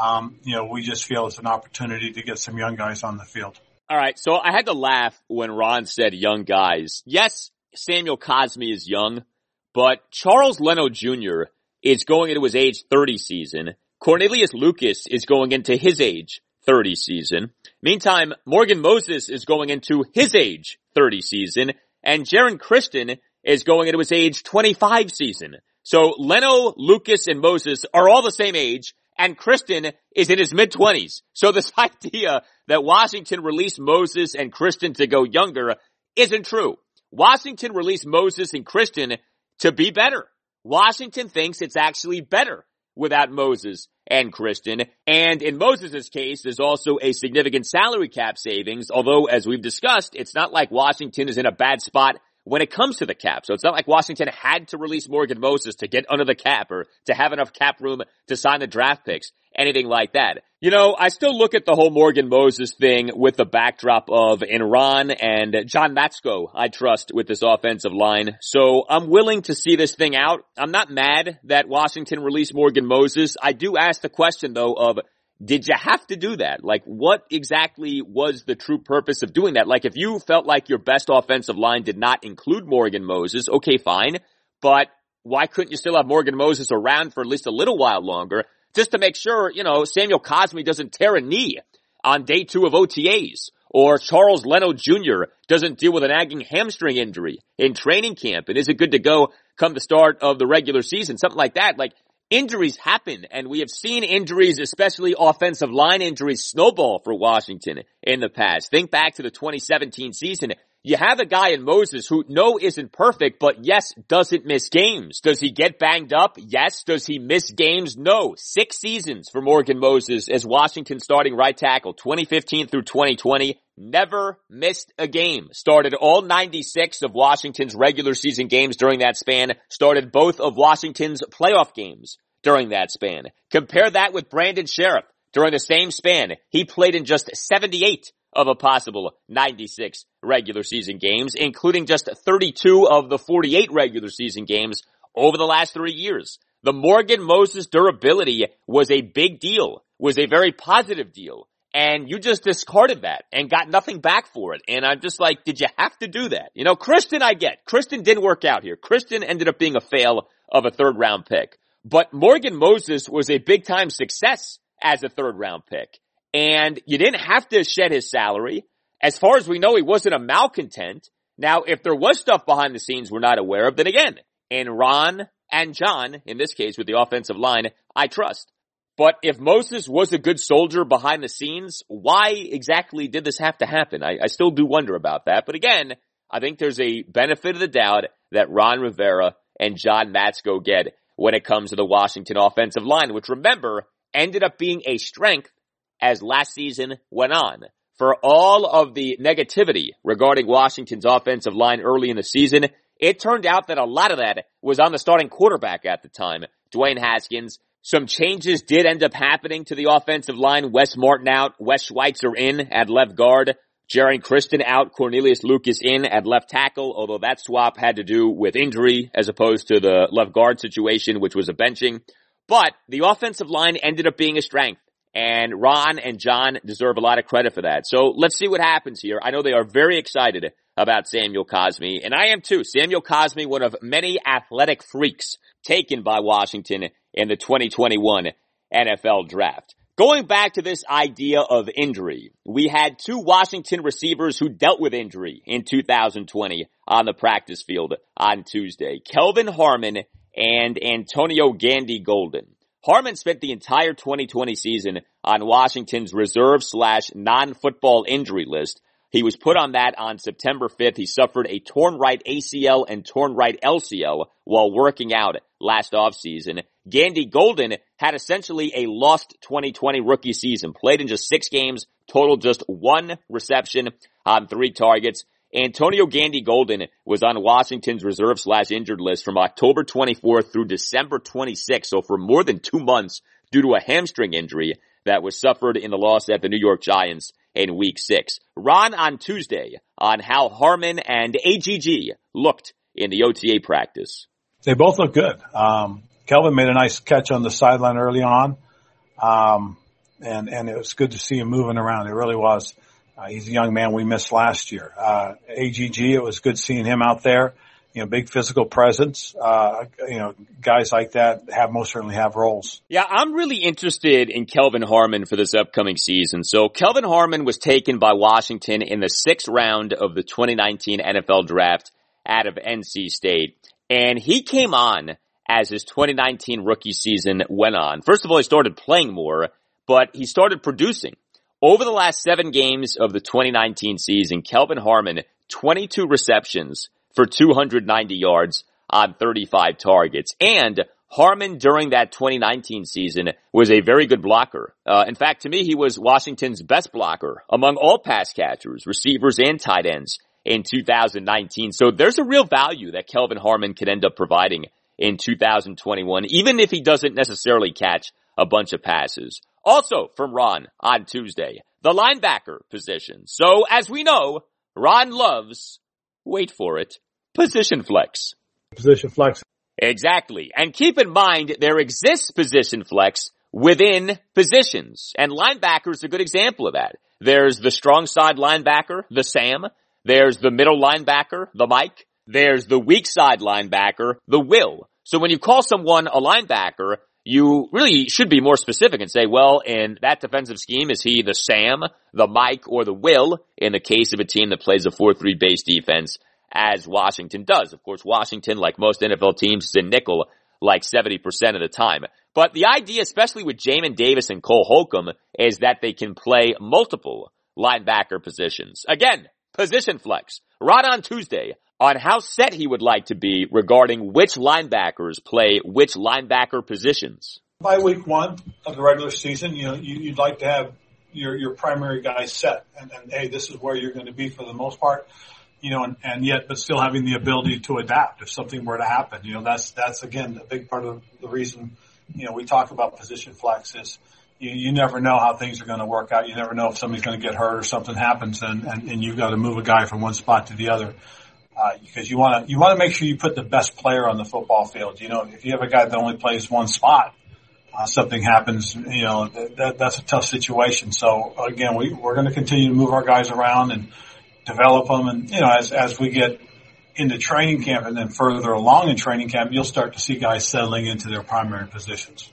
Um, you know, we just feel it's an opportunity to get some young guys on the field. All right, so I had to laugh when Ron said young guys. Yes, Samuel Cosmi is young, but Charles Leno Jr. is going into his age 30 season. Cornelius Lucas is going into his age 30 season. Meantime, Morgan Moses is going into his age 30 season and Geron Christian is going into his age 25 season. So Leno, Lucas, and Moses are all the same age and Christian is in his mid twenties. So this *laughs* idea that Washington released Moses and Christian to go younger isn't true. Washington released Moses and Christian to be better. Washington thinks it's actually better without Moses and Christian. And in Moses' case, there's also a significant salary cap savings, although as we've discussed, it's not like Washington is in a bad spot when it comes to the cap. So it's not like Washington had to release Morgan Moses to get under the cap or to have enough cap room to sign the draft picks, anything like that. You know, I still look at the whole Morgan Moses thing with the backdrop of Ron and John Matsko, I trust with this offensive line. So I'm willing to see this thing out. I'm not mad that Washington released Morgan Moses. I do ask the question though of did you have to do that? Like what exactly was the true purpose of doing that? Like if you felt like your best offensive line did not include Morgan Moses, okay, fine. But why couldn't you still have Morgan Moses around for at least a little while longer just to make sure, you know, Samuel Cosmi doesn't tear a knee on day two of OTAs or Charles Leno Jr. doesn't deal with an nagging hamstring injury in training camp and isn't good to go come the start of the regular season, something like that. Like injuries happen and we have seen injuries, especially offensive line injuries snowball for Washington in the past. Think back to the 2017 season. You have a guy in Moses who no isn't perfect, but yes, doesn't miss games. Does he get banged up? Yes. Does he miss games? No. Six seasons for Morgan Moses as Washington starting right tackle, 2015 through 2020. Never missed a game. Started all 96 of Washington's regular season games during that span. Started both of Washington's playoff games during that span. Compare that with Brandon Scherff during the same span. He played in just 78 of a possible 96 regular season games, including just 32 of the 48 regular season games over the last three years. The Morgan Moses durability was a big deal, was a very positive deal. And you just discarded that and got nothing back for it. And I'm just like, did you have to do that? You know, Christian I get. Christian didn't work out here. Christian ended up being a fail of a third round pick. But Morgan Moses was a big time success as a third round pick and you didn't have to shed his salary. As far as we know, he wasn't a malcontent. Now, if there was stuff behind the scenes we're not aware of, then again, in Ron and John, in this case with the offensive line, I trust. But if Moses was a good soldier behind the scenes, why exactly did this have to happen? I, I still do wonder about that. But again, I think there's a benefit of the doubt that Ron Rivera and John Matsko get when it comes to the Washington offensive line, which remember ended up being a strength as last season went on. For all of the negativity regarding Washington's offensive line early in the season, it turned out that a lot of that was on the starting quarterback at the time, Dwayne Haskins. Some changes did end up happening to the offensive line. Wes Martin out, Wes Schweitzer in at left guard, Geron Christian out, Cornelius Lucas in at left tackle, although that swap had to do with injury as opposed to the left guard situation, which was a benching. But the offensive line ended up being a strength. And Ron and John deserve a lot of credit for that. So let's see what happens here. I know they are very excited about Samuel Cosmi, and I am too. Samuel Cosmi, one of many athletic freaks taken by Washington in the 2021 NFL draft. Going back to this idea of injury, we had two Washington receivers who dealt with injury in 2020 on the practice field on Tuesday. Kelvin Harmon and Antonio Gandy Golden. Harmon spent the entire 2020 season on Washington's reserve slash non-football injury list. He was put on that on September 5th. He suffered a torn right ACL and torn right LCL while working out last offseason. Gandy Golden had essentially a lost 2020 rookie season, played in just six games, total just one reception on three targets. Antonio Gandy Golden was on Washington's reserve slash injured list from October 24th through December 26th. So for more than two months due to a hamstring injury that was suffered in the loss at the New York Giants in week six. Ron on Tuesday on how Harmon and AGG looked in the OTA practice. They both look good. Um, Kelvin made a nice catch on the sideline early on. Um, and, and it was good to see him moving around. It really was. Uh, he's a young man we missed last year. Uh, AGG, it was good seeing him out there. You know, big physical presence. Uh, you know, guys like that have most certainly have roles. Yeah, I'm really interested in Kelvin Harmon for this upcoming season. So Kelvin Harmon was taken by Washington in the sixth round of the 2019 NFL draft out of NC State. And he came on as his 2019 rookie season went on. First of all, he started playing more, but he started producing. Over the last seven games of the 2019 season, Kelvin Harmon, 22 receptions for 290 yards on 35 targets. And Harmon during that 2019 season was a very good blocker. Uh, in fact, to me, he was Washington's best blocker among all pass catchers, receivers, and tight ends in 2019. So there's a real value that Kelvin Harmon could end up providing in 2021, even if he doesn't necessarily catch a bunch of passes. Also from Ron on Tuesday, the linebacker position. So as we know, Ron loves, wait for it, position flex. Position flex. Exactly. And keep in mind, there exists position flex within positions. And linebacker is a good example of that. There's the strong side linebacker, the Sam. There's the middle linebacker, the Mike. There's the weak side linebacker, the Will. So when you call someone a linebacker, you really should be more specific and say, well, in that defensive scheme, is he the Sam, the Mike, or the Will in the case of a team that plays a 4-3 base defense as Washington does? Of course, Washington, like most NFL teams, is in nickel like 70% of the time. But the idea, especially with Jamin Davis and Cole Holcomb, is that they can play multiple linebacker positions. Again, position flex. Right on Tuesday on how set he would like to be regarding which linebackers play which linebacker positions. By week one of the regular season, you know, you, would like to have your, your primary guys set and, and hey, this is where you're going to be for the most part you know, and, and yet, but still having the ability to adapt if something were to happen. You know, that's, that's again, a big part of the reason, you know, we talk about position flex is you, you never know how things are going to work out. You never know if somebody's going to get hurt or something happens and, and, and you've got to move a guy from one spot to the other. Uh, because you want to, you want to make sure you put the best player on the football field. You know, if you have a guy that only plays one spot, uh, something happens, you know, that, that's a tough situation. So again, we, we're going to continue to move our guys around and, develop them. And, you know, as, as we get into training camp and then further along in training camp, you'll start to see guys settling into their primary positions.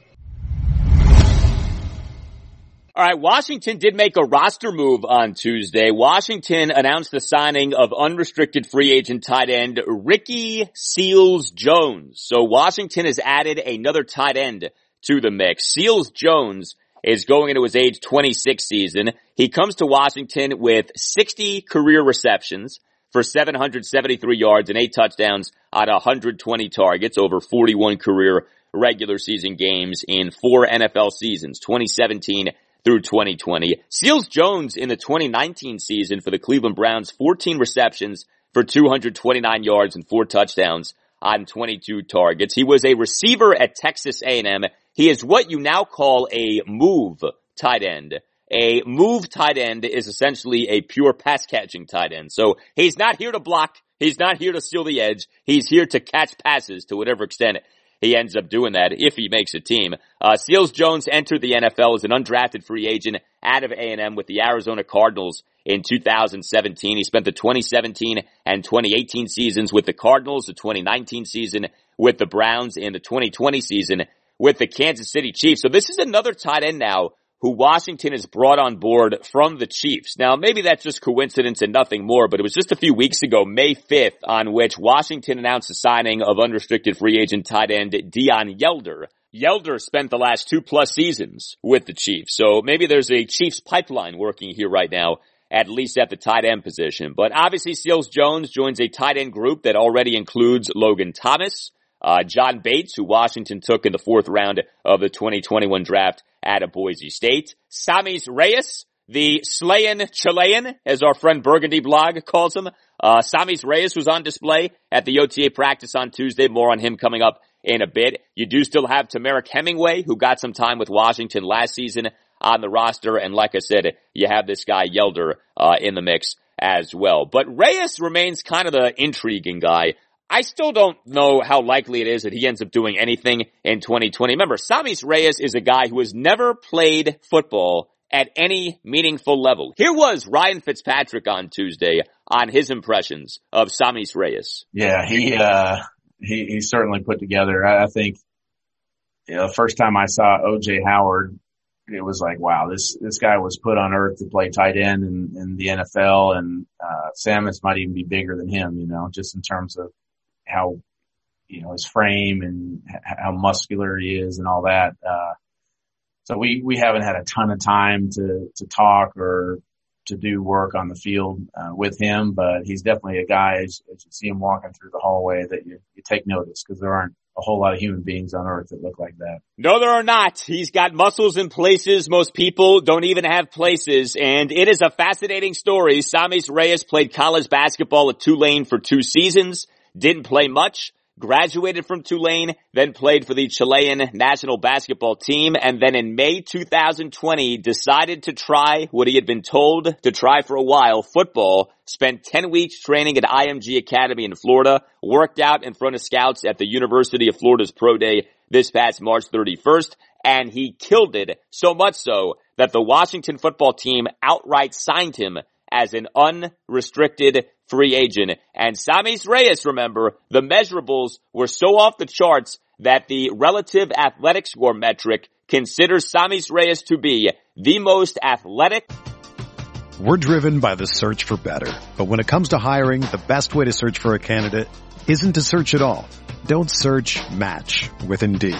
All right, Washington did make a roster move on Tuesday. Washington announced the signing of unrestricted free agent tight end Ricky Seals Jones. So Washington has added another tight end to the mix. Seals Jones is going into his age 26 season. He comes to Washington with 60 career receptions for 773 yards and eight touchdowns on 120 targets over 41 career regular season games in four NFL seasons, 2017 through 2020. Seals Jones in the 2019 season for the Cleveland Browns, 14 receptions for 229 yards and four touchdowns on 22 targets. He was a receiver at Texas A&M he is what you now call a move tight end. A move tight end is essentially a pure pass catching tight end. So he's not here to block. He's not here to steal the edge. He's here to catch passes to whatever extent he ends up doing that if he makes a team. Uh, Seals Jones entered the NFL as an undrafted free agent out of A&M with the Arizona Cardinals in 2017. He spent the 2017 and 2018 seasons with the Cardinals, the 2019 season with the Browns, and the 2020 season with the Kansas City Chiefs. So this is another tight end now who Washington has brought on board from the Chiefs. Now, maybe that's just coincidence and nothing more, but it was just a few weeks ago, May 5th, on which Washington announced the signing of unrestricted free agent tight end Dion Yelder. Yelder spent the last two plus seasons with the Chiefs, so maybe there's a Chiefs pipeline working here right now, at least at the tight end position. But obviously Seals Jones joins a tight end group that already includes Logan Thomas, uh, John Bates, who Washington took in the fourth round of the 2021 draft at a Boise State. Sammis Reyes, the slayin Chilean, as our friend Burgundy blog calls him. Uh, Sammis Reyes was on display at the OTA practice on Tuesday. More on him coming up in a bit. You do still have Temarrick Hemingway, who got some time with Washington last season on the roster. And like I said, you have this guy Yelder, uh, in the mix as well. But Reyes remains kind of the intriguing guy. I still don't know how likely it is that he ends up doing anything in 2020. Remember, Sammis Reyes is a guy who has never played football at any meaningful level. Here was Ryan Fitzpatrick on Tuesday on his impressions of Sammis Reyes. Yeah, he, uh, he, he certainly put together. I, think, you know, the first time I saw OJ Howard, it was like, wow, this, this guy was put on earth to play tight end in, in the NFL and, uh, Sammis might even be bigger than him, you know, just in terms of how, you know, his frame and how muscular he is and all that. Uh, so we, we haven't had a ton of time to, to talk or to do work on the field, uh, with him, but he's definitely a guy as, as you see him walking through the hallway that you, you take notice because there aren't, a whole lot of human beings on earth that look like that. No, there are not. He's got muscles in places most people don't even have places. And it is a fascinating story. Sammis Reyes played college basketball at Tulane for two seasons, didn't play much, graduated from Tulane, then played for the Chilean national basketball team, and then in May 2020 decided to try what he had been told to try for a while, football, spent 10 weeks training at IMG Academy in Florida, worked out in front of scouts at the University of Florida's Pro Day this past March 31st, and he killed it. So much so that the Washington football team outright signed him as an unrestricted free agent. And Sammis Reyes, remember, the measurables were so off the charts that the relative athletic score metric considers Sammis Reyes to be the most athletic. We're driven by the search for better. But when it comes to hiring, the best way to search for a candidate isn't to search at all. Don't search match with Indeed.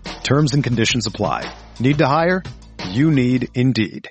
Terms and conditions apply. Need to hire? You need Indeed.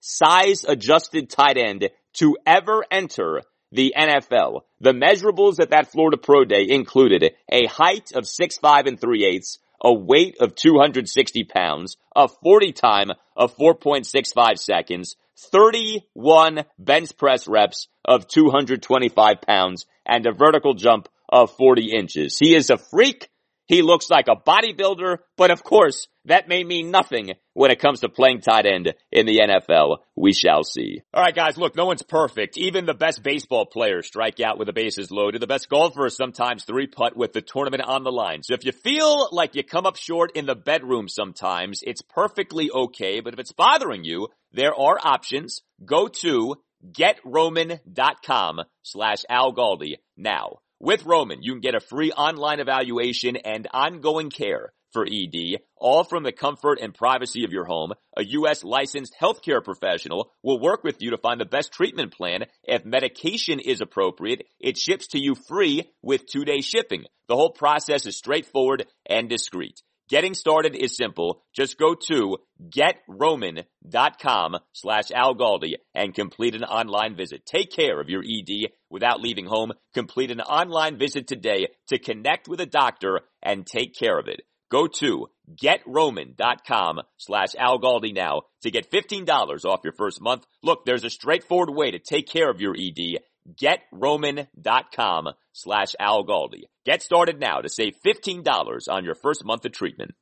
Size adjusted tight end to ever enter the NFL. The measurables at that Florida Pro Day included a height of 6'5 and 3 eighths, a weight of 260 pounds, a 40 time of 4.65 seconds, 31 bench press reps of 225 pounds, and a vertical jump of 40 inches. He is a freak. He looks like a bodybuilder, but of course, that may mean nothing when it comes to playing tight end in the NFL. We shall see. All right, guys, look, no one's perfect. Even the best baseball players strike out with the bases loaded. The best golfers sometimes three putt with the tournament on the line. So if you feel like you come up short in the bedroom sometimes, it's perfectly okay. But if it's bothering you, there are options. Go to getroman.com slash Al Galdi now. With Roman, you can get a free online evaluation and ongoing care for ED, all from the comfort and privacy of your home. A U.S. licensed healthcare professional will work with you to find the best treatment plan. If medication is appropriate, it ships to you free with two day shipping. The whole process is straightforward and discreet. Getting started is simple. Just go to getroman.com slash algaldi and complete an online visit. Take care of your ED without leaving home. Complete an online visit today to connect with a doctor and take care of it. Go to getroman.com slash algaldi now to get $15 off your first month. Look, there's a straightforward way to take care of your ED. Getroman.com slash algaldi. Get started now to save $15 on your first month of treatment.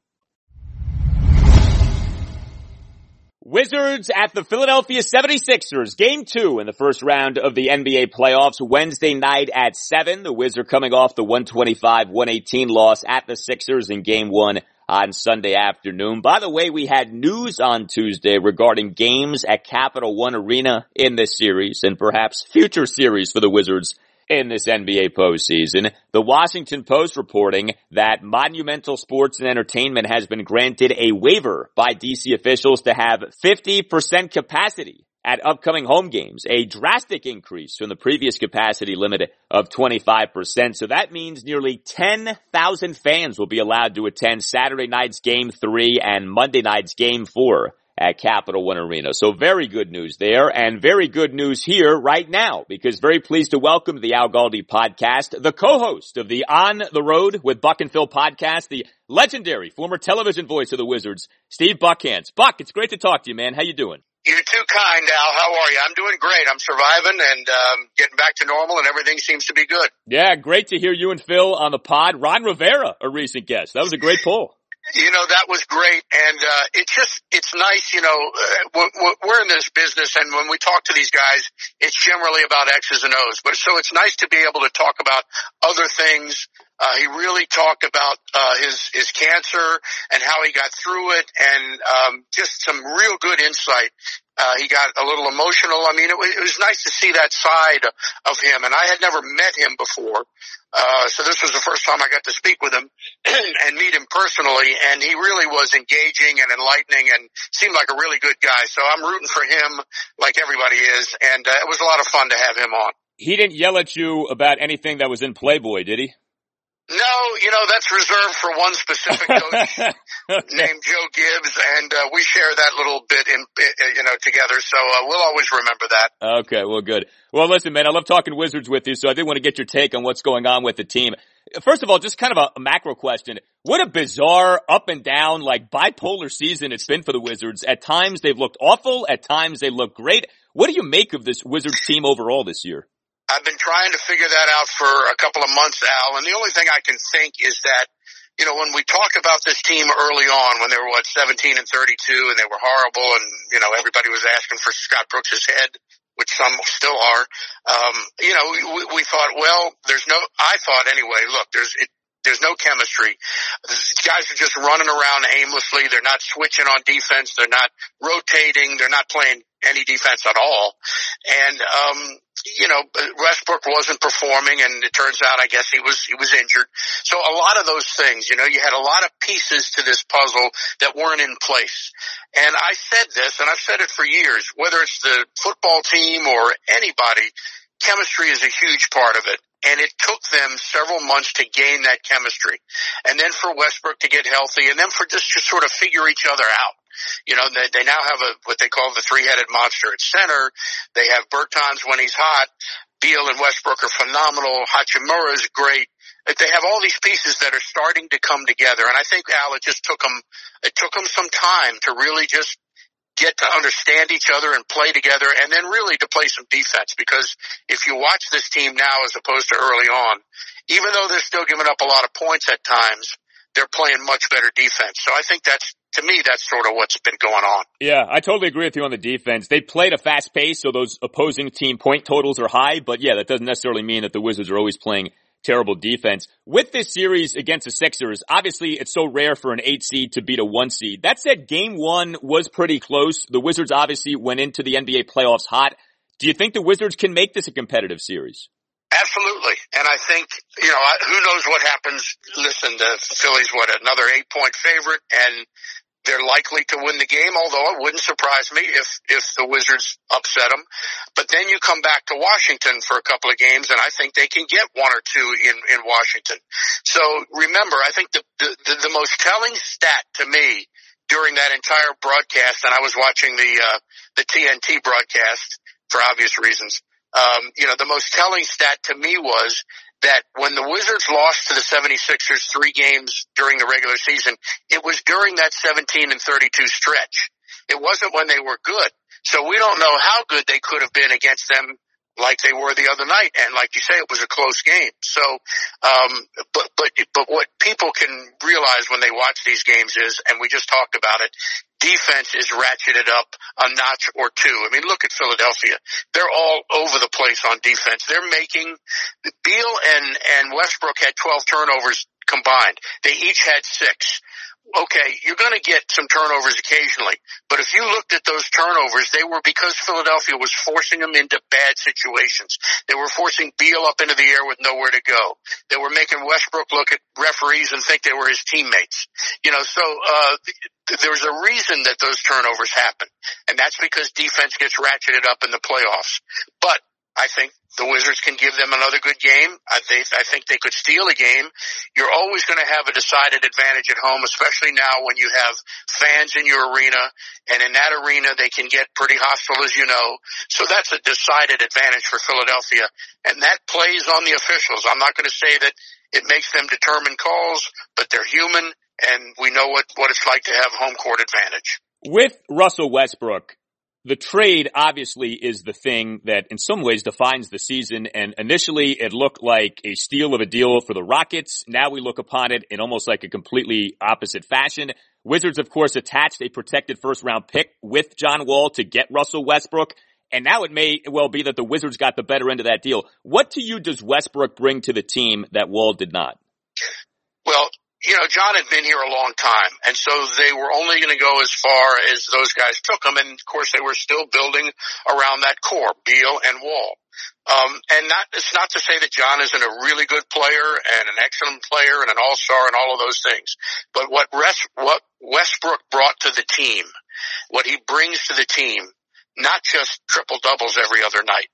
Wizards at the Philadelphia 76ers, game two in the first round of the NBA playoffs, Wednesday night at 7. The Wizards coming off the 125-118 loss at the Sixers in game one on Sunday afternoon. By the way, we had news on Tuesday regarding games at Capital One Arena in this series and perhaps future series for the Wizards in this NBA postseason. The Washington Post reporting that Monumental Sports and Entertainment has been granted a waiver by DC officials to have 50% capacity at upcoming home games, a drastic increase from the previous capacity limit of 25%. So that means nearly 10,000 fans will be allowed to attend Saturday night's game three and Monday night's game four at Capital One Arena. So very good news there and very good news here right now because very pleased to welcome the Al Galdi podcast, the co-host of the On the Road with Buck and Phil podcast, the legendary former television voice of the Wizards, Steve Buckhantz. Buck, it's great to talk to you, man. How you doing? You're too kind, Al. How are you? I'm doing great. I'm surviving and um, getting back to normal, and everything seems to be good. Yeah, great to hear you and Phil on the pod. Ron Rivera, a recent guest. That was a great poll. You know, that was great. And, uh, it's just, it's nice, you know, uh, we're in this business and when we talk to these guys, it's generally about X's and O's. But so it's nice to be able to talk about other things. Uh, he really talked about, uh, his, his cancer and how he got through it and, um, just some real good insight. Uh, he got a little emotional. I mean, it was, it was nice to see that side of him and I had never met him before. Uh, so this was the first time I got to speak with him *clears throat* and meet him personally, and he really was engaging and enlightening and seemed like a really good guy. So I'm rooting for him like everybody is, and uh, it was a lot of fun to have him on. He didn't yell at you about anything that was in Playboy, did he? No, you know, that's reserved for one specific *laughs* coach okay. named Joe Gibbs, and uh, we share that little bit in, you know, together. So uh, we'll always remember that. Okay, well, good. Well, listen, man, I love talking Wizards with you, so I did want to get your take on what's going on with the team. First of all, just kind of a, a macro question. What a bizarre up and down, like bipolar season it's been for the Wizards. At times they've looked awful. At times they look great. What do you make of this Wizards team overall this year? I've been trying to figure that out for a couple of months, Al, and the only thing I can think is that, you know, when we talk about this team early on, when they were what, 17 and 32 and they were horrible and, you know, everybody was asking for Scott Brooks's head, which some still are, um, you know, we, we thought, well, there's no, I thought anyway, look, there's, it, there's no chemistry. These guys are just running around aimlessly. They're not switching on defense. They're not rotating. They're not playing any defense at all. And, um, you know, Westbrook wasn't performing and it turns out I guess he was, he was injured. So a lot of those things, you know, you had a lot of pieces to this puzzle that weren't in place. And I said this and I've said it for years, whether it's the football team or anybody, chemistry is a huge part of it. And it took them several months to gain that chemistry. And then for Westbrook to get healthy and then for just to sort of figure each other out. You know, they, they now have a, what they call the three-headed monster at center. They have Bertans when he's hot. Beal and Westbrook are phenomenal. Hachimura is great. They have all these pieces that are starting to come together. And I think, Al, it just took them, it took them some time to really just get to understand each other and play together and then really to play some defense because if you watch this team now as opposed to early on, even though they're still giving up a lot of points at times, they're playing much better defense. So I think that's to me, that's sort of what's been going on. Yeah, I totally agree with you on the defense. They played a fast pace, so those opposing team point totals are high, but yeah, that doesn't necessarily mean that the Wizards are always playing terrible defense. With this series against the Sixers, obviously it's so rare for an eight seed to beat a one seed. That said, game one was pretty close. The Wizards obviously went into the NBA playoffs hot. Do you think the Wizards can make this a competitive series? Absolutely. And I think, you know, who knows what happens. Listen, the Phillies, what, another eight point favorite and they're likely to win the game, although it wouldn't surprise me if, if the Wizards upset them. But then you come back to Washington for a couple of games and I think they can get one or two in, in Washington. So remember, I think the, the, the most telling stat to me during that entire broadcast, and I was watching the, uh, the TNT broadcast for obvious reasons, um, you know, the most telling stat to me was that when the Wizards lost to the 76ers three games during the regular season, it was during that 17 and 32 stretch. It wasn't when they were good. So we don't know how good they could have been against them like they were the other night. And like you say, it was a close game. So, um, but, but, but what people can realize when they watch these games is, and we just talked about it, defense is ratcheted up a notch or two. I mean, look at Philadelphia. They're all over the place on defense. They're making, Beal and, and Westbrook had 12 turnovers combined. They each had six okay, you're going to get some turnovers occasionally, but if you looked at those turnovers, they were because Philadelphia was forcing them into bad situations. They were forcing Beal up into the air with nowhere to go. They were making Westbrook look at referees and think they were his teammates. You know, so, uh, there's a reason that those turnovers happen, and that's because defense gets ratcheted up in the playoffs. But I think the Wizards can give them another good game. I think, I think they could steal a game. You're always going to have a decided advantage at home, especially now when you have fans in your arena. And in that arena, they can get pretty hostile, as you know. So that's a decided advantage for Philadelphia. And that plays on the officials. I'm not going to say that it makes them determine calls, but they're human and we know what, what it's like to have home court advantage. With Russell Westbrook, the trade obviously is the thing that in some ways defines the season. And initially it looked like a steal of a deal for the Rockets. Now we look upon it in almost like a completely opposite fashion. Wizards, of course, attached a protected first round pick with John Wall to get Russell Westbrook. And now it may well be that the Wizards got the better end of that deal. What to you does Westbrook bring to the team that Wall did not? Well, you know, John had been here a long time, and so they were only going to go as far as those guys took them. And of course, they were still building around that core, Beal and Wall. Um, and not, it's not to say that John isn't a really good player and an excellent player and an all-star and all of those things. But what, West, what Westbrook brought to the team, what he brings to the team, not just triple doubles every other night.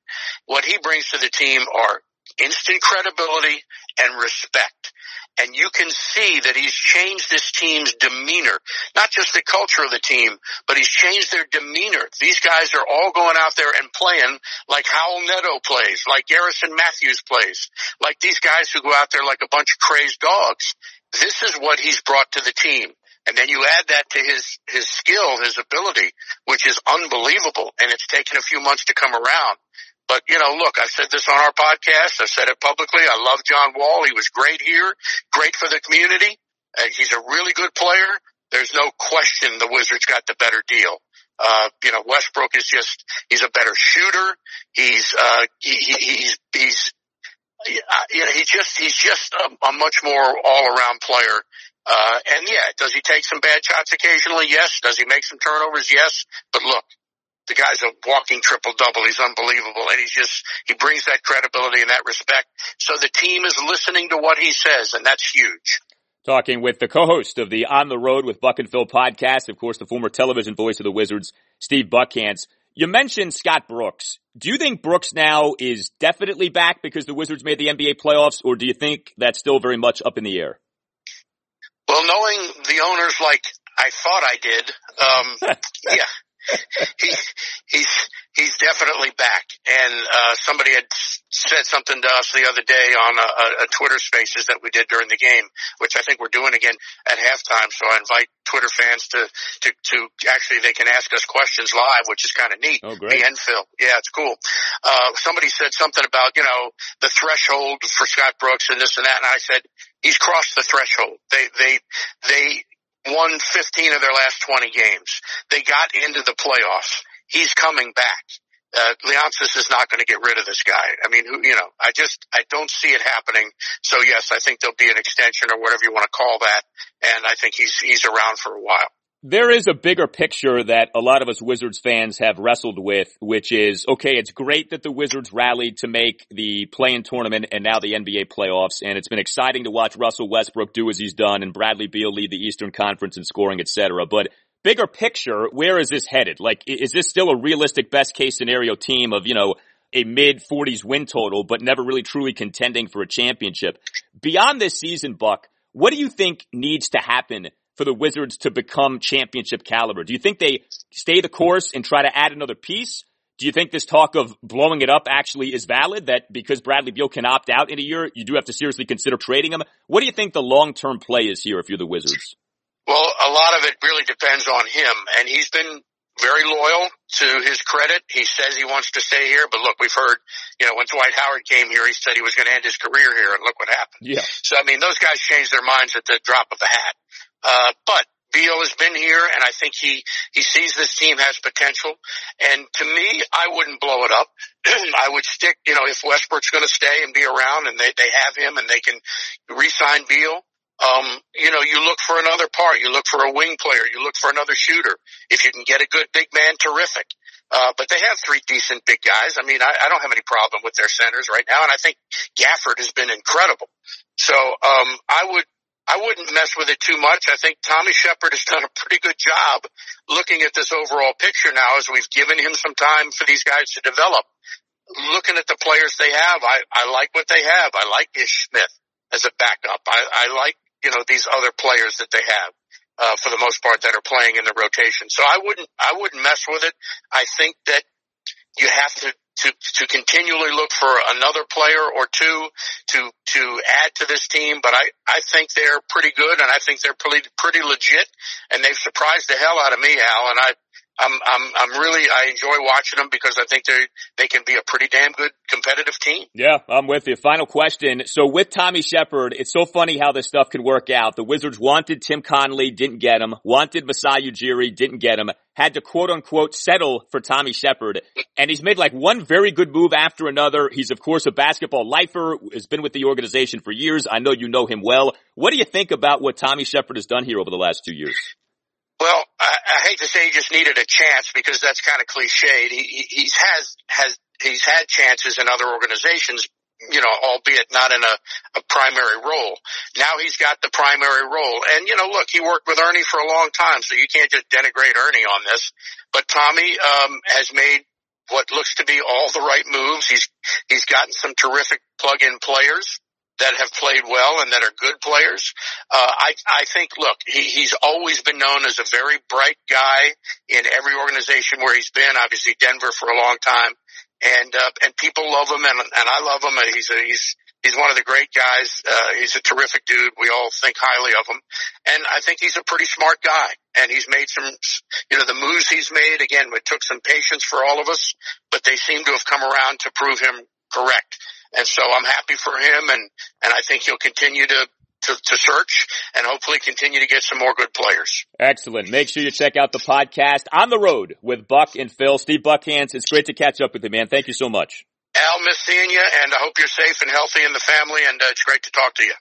What he brings to the team are instant credibility and respect and you can see that he's changed this team's demeanor, not just the culture of the team, but he's changed their demeanor. These guys are all going out there and playing like Raul Neto plays, like Garrison Matthews plays, like these guys who go out there like a bunch of crazed dogs. This is what he's brought to the team. And then you add that to his, his skill, his ability, which is unbelievable. And it's taken a few months to come around. But you know, look, I've said this on our podcast. I've said it publicly. I love John Wall. He was great here, great for the community. Uh, he's a really good player. There's no question the Wizards got the better deal. Uh, you know, Westbrook is just, he's a better shooter. He's, uh, he, he, he's, he's, uh, you know, he's just, he's just a, a much more all around player. Uh, and yeah, does he take some bad shots occasionally? Yes. Does he make some turnovers? Yes. But look, the guy's a walking triple double. He's unbelievable. And he's just, he brings that credibility and that respect. So the team is listening to what he says and that's huge. Talking with the co-host of the On the Road with Buck and Phil podcast, of course, the former television voice of the Wizards, Steve Buckhantz. You mentioned Scott Brooks. Do you think Brooks now is definitely back because the Wizards made the NBA playoffs, or do you think that's still very much up in the air? Well, knowing the owners like I thought I did, um, *laughs* yeah, he *laughs* he's he's definitely back. And uh, somebody had said something to us the other day on a, a, Twitter Spaces that we did during the game, which I think we're doing again at halftime. So I invite Twitter fans to to to actually they can ask us questions live, which is kind of neat. Oh, great! The Phil, yeah, it's cool. Uh, somebody said something about you know the threshold for Scott Brooks and this and that, and I said he's crossed the threshold. They they they won 15 of their last 20 games. They got into the playoffs. He's coming back. Uh, Leonsis is not going to get rid of this guy. I mean, who, you know, I just, I don't see it happening. So yes, I think there'll be an extension or whatever you want to call that. And I think he's, he's around for a while there is a bigger picture that a lot of us Wizards fans have wrestled with, which is, okay, it's great that the Wizards rallied to make the play-in tournament and now the NBA playoffs, and it's been exciting to watch Russell Westbrook do as he's done and Bradley Beal lead the Eastern Conference in scoring, etc. But bigger picture, where is this headed? Like, is this still a realistic best case scenario team of, you know, a mid 40s win total, but never really truly contending for a championship? Beyond this season, Buck, what do you think needs to happen for the Wizards to become championship caliber? Do you think they stay the course and try to add another piece? Do you think this talk of blowing it up actually is valid? That because Bradley Beal can opt out in a year, you do have to seriously consider trading him? What do you think the long-term play is here if you're the Wizards? Well, a lot of it really depends on him, and he's been very loyal to his credit. He says he wants to stay here, but look, we've heard, you know, when Dwight Howard came here, he said he was going to end his career here, and look what happened. Yeah. So, I mean, those guys change their minds at the drop of a hat. Uh, but Beal has been here and I think he, he sees this team has potential. And to me, I wouldn't blow it up. *clears throat* I would stick, you know, if Westbrook's going to stay and be around and they, they have him and they can re-sign Beal, um, you know, you look for another part. You look for a wing player. You look for another shooter. If you can get a good big man, terrific. Uh, but they have three decent big guys. I mean, I, I don't have any problem with their centers right now. And I think Gafford has been incredible. So, um, I would, I wouldn't mess with it too much. I think Tommy Sheppard has done a pretty good job looking at this overall picture now as we've given him some time for these guys to develop. Looking at the players they have, I, I like what they have. I like Ish Smith as a backup. I, I like, you know, these other players that they have. Uh, for the most part that are playing in the rotation. So I wouldn't, I wouldn't mess with it. I think that you have to to to continually look for another player or two to to add to this team. But I I think they're pretty good, and I think they're pretty pretty legit, and they've surprised the hell out of me, Al. And I I'm, I'm, I'm really, I enjoy watching them because I think they they can be a pretty damn good competitive team. Yeah, I'm with you. Final question. So with Tommy Sheppard, it's so funny how this stuff can work out. The Wizards wanted Tim Connelly, didn't get him. Wanted Masai Ujiri, didn't get him. Had to quote unquote settle for Tommy Sheppard, And he's made like one very good move after another. He's of course a basketball lifer, has been with the organization for years. I know you know him well. What do you think about what Tommy Sheppard has done here over the last two years? Well, I, I hate to say he just needed a chance because that's kind of cliched. He, he he's has has he's had chances in other organizations, you know, albeit not in a, a primary role. Now he's got the primary role, and you know, look, he worked with Ernie for a long time, so you can't just denigrate Ernie on this. But Tommy um, has made what looks to be all the right moves. He's he's gotten some terrific plug-in players that have played well and that are good players. Uh, I, I think, look, he, he's always been known as a very bright guy in every organization where he's been, obviously Denver for a long time. And, uh, and people love him and, and I love him and he's a, he's, he's one of the great guys. Uh, he's a terrific dude. We all think highly of him. And I think he's a pretty smart guy and he's made some, you know, the moves he's made, again, it took some patience for all of us, but they seem to have come around to prove him correct. And so I'm happy for him and, and I think he'll continue to, to, to, search and hopefully continue to get some more good players. Excellent. Make sure you check out the podcast on the road with Buck and Phil. Steve Buckhantz, it's great to catch up with you, man. Thank you so much. Al, miss seeing you and I hope you're safe and healthy in the family and uh, it's great to talk to you.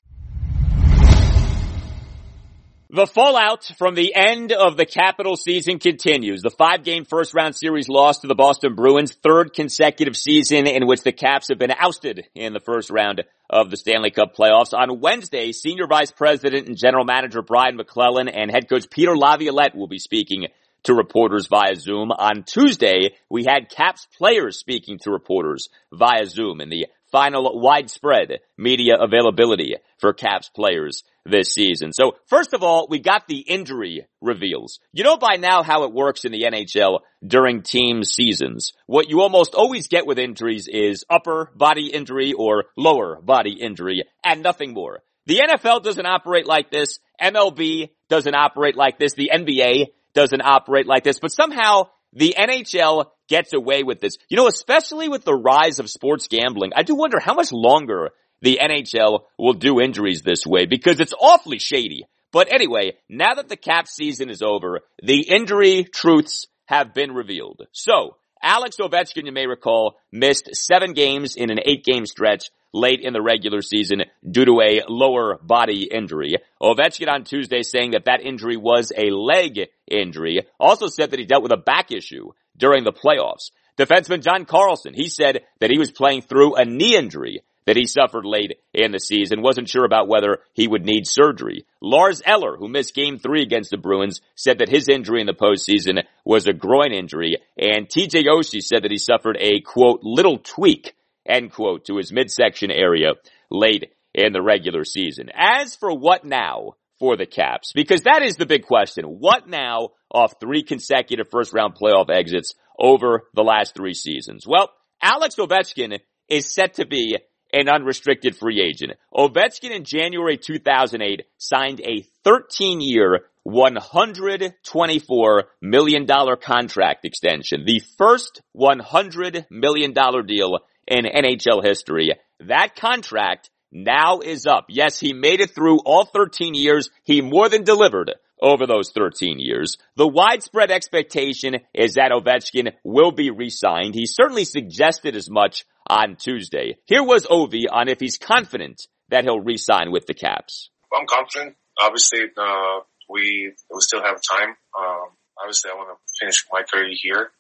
The fallout from the end of the Capital season continues. The five game first round series loss to the Boston Bruins, third consecutive season in which the Caps have been ousted in the first round of the Stanley Cup playoffs. On Wednesday, Senior Vice President and General Manager Brian MacLellan and head coach Peter Laviolette will be speaking to reporters via Zoom. On Tuesday, we had Caps players speaking to reporters via Zoom in the final widespread media availability for Caps players this season. So first of all, we got the injury reveals. You know by now how it works in the NHL during team seasons. What you almost always get with injuries is upper body injury or lower body injury and nothing more. The NFL doesn't operate like this. MLB doesn't operate like this. The NBA doesn't operate like this, but somehow the NHL gets away with this. You know, especially with the rise of sports gambling, I do wonder how much longer the NHL will do injuries this way because it's awfully shady. But anyway, now that the cap season is over, the injury truths have been revealed. So, Alex Ovechkin, you may recall, missed seven games in an eight game stretch late in the regular season due to a lower body injury. Ovechkin on Tuesday saying that that injury was a leg injury. Also said that he dealt with a back issue during the playoffs. Defenseman John Carlson, he said that he was playing through a knee injury that he suffered late in the season. Wasn't sure about whether he would need surgery. Lars Eller, who missed game three against the Bruins, said that his injury in the postseason was a groin injury. And TJ Oshie said that he suffered a quote, little tweak, end quote, to his midsection area late in the regular season. As for what now for the Caps, because that is the big question. What now off three consecutive first round playoff exits over the last three seasons? Well, Alex Ovechkin is set to be an unrestricted free agent. Ovechkin in January 2008 signed a 13 year, $124 million contract extension. The first $100 million deal in NHL history. That contract now is up. Yes, he made it through all 13 years. He more than delivered over those 13 years. The widespread expectation is that Ovechkin will be re-signed. He certainly suggested as much on Tuesday. Here was Ovi on if he's confident that he'll re-sign with the Caps. I'm confident. Obviously, uh, we we still have time. Um, obviously, I want to finish my career here.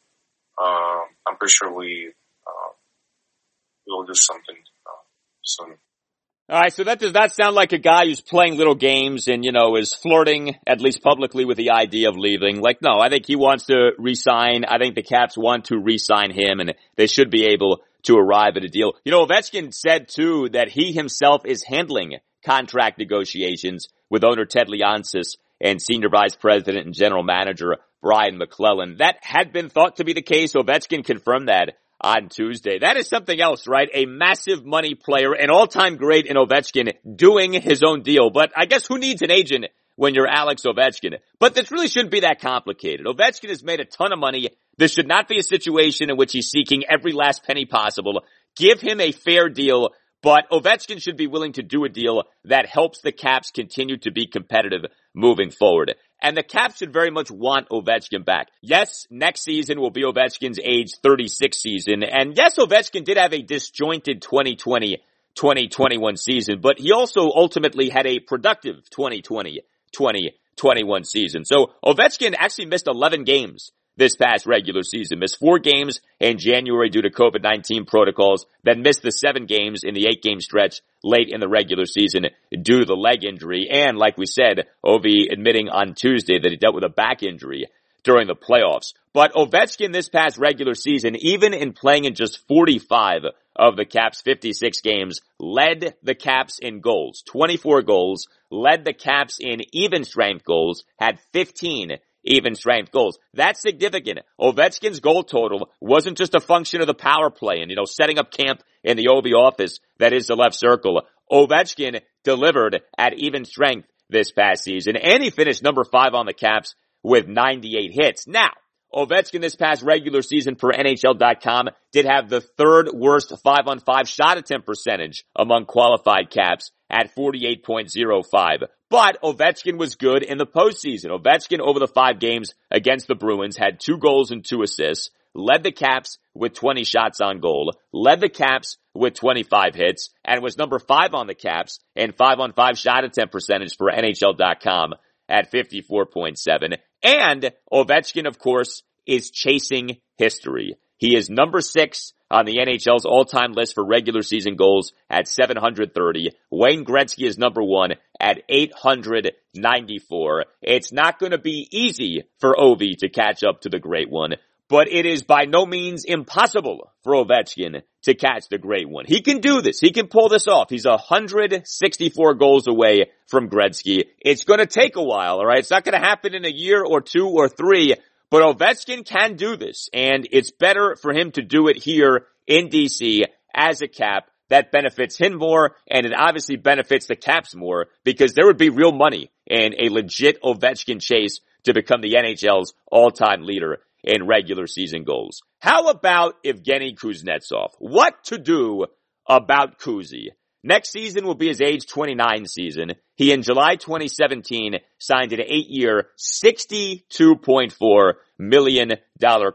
Um, I'm pretty sure we uh, we will do something uh, soon. All right, so that does not sound like a guy who's playing little games and, you know, is flirting, at least publicly, with the idea of leaving. Like, no, I think he wants to resign. I think the Caps want to resign him and they should be able to arrive at a deal. You know, Ovechkin said too that he himself is handling contract negotiations with owner Ted Leonsis and senior vice president and general manager Brian MacLellan. That had been thought to be the case. Ovechkin confirmed that on Tuesday. That is something else, right? A massive money player, an all-time great in Ovechkin doing his own deal. But I guess who needs an agent when you're Alex Ovechkin. But this really shouldn't be that complicated. Ovechkin has made a ton of money. This should not be a situation in which he's seeking every last penny possible. Give him a fair deal, but Ovechkin should be willing to do a deal that helps the Caps continue to be competitive moving forward. And the Caps should very much want Ovechkin back. Yes, next season will be Ovechkin's age 36 season. And yes, Ovechkin did have a disjointed 2020 2021 season, but he also ultimately had a productive 2020 2021 season. So Ovechkin actually missed 11 games this past regular season. Missed four games in January due to COVID-19 protocols, then missed the seven games in the eight game stretch late in the regular season due to the leg injury. And like we said, Ovi admitting on Tuesday that he dealt with a back injury during the playoffs. But Ovechkin this past regular season, even in playing in just 45 of the Caps 56 games, led the Caps in goals, 24 goals, led the Caps in even strength goals, had 15 even strength goals. That's significant. Ovechkin's goal total wasn't just a function of the power play and, you know, setting up camp in the Ovi office that is the left circle. Ovechkin delivered at even strength this past season and he finished number five on the Caps with 98 hits. Now, Ovechkin this past regular season for NHL.com did have the third worst five on five shot attempt percentage among qualified caps at 48.05. But Ovechkin was good in the postseason. Ovechkin over the five games against the Bruins had two goals and two assists, led the Caps with 20 shots on goal, led the Caps with 25 hits, and was number five on the Caps in five on five shot attempt percentage for NHL.com at 54.7. And Ovechkin, of course, is chasing history. He is number six on the NHL's all-time list for regular season goals at 730. Wayne Gretzky is number one at 894. It's not going to be easy for Ovi to catch up to the great one, but it is by no means impossible for Ovechkin to catch the great one. He can do this. He can pull this off. He's 164 goals away from Gretzky. It's going to take a while, alright? It's not going to happen in a year or two or three, but Ovechkin can do this, and it's better for him to do it here in DC as a cap. That benefits him more, and it obviously benefits the Caps more because there would be real money in a legit Ovechkin chase to become the NHL's all-time leader in regular season goals. How about Evgeny Kuznetsov? What to do about Kuzi? Next season will be his age 29 season. He in July 2017 signed an eight year, $62.4 million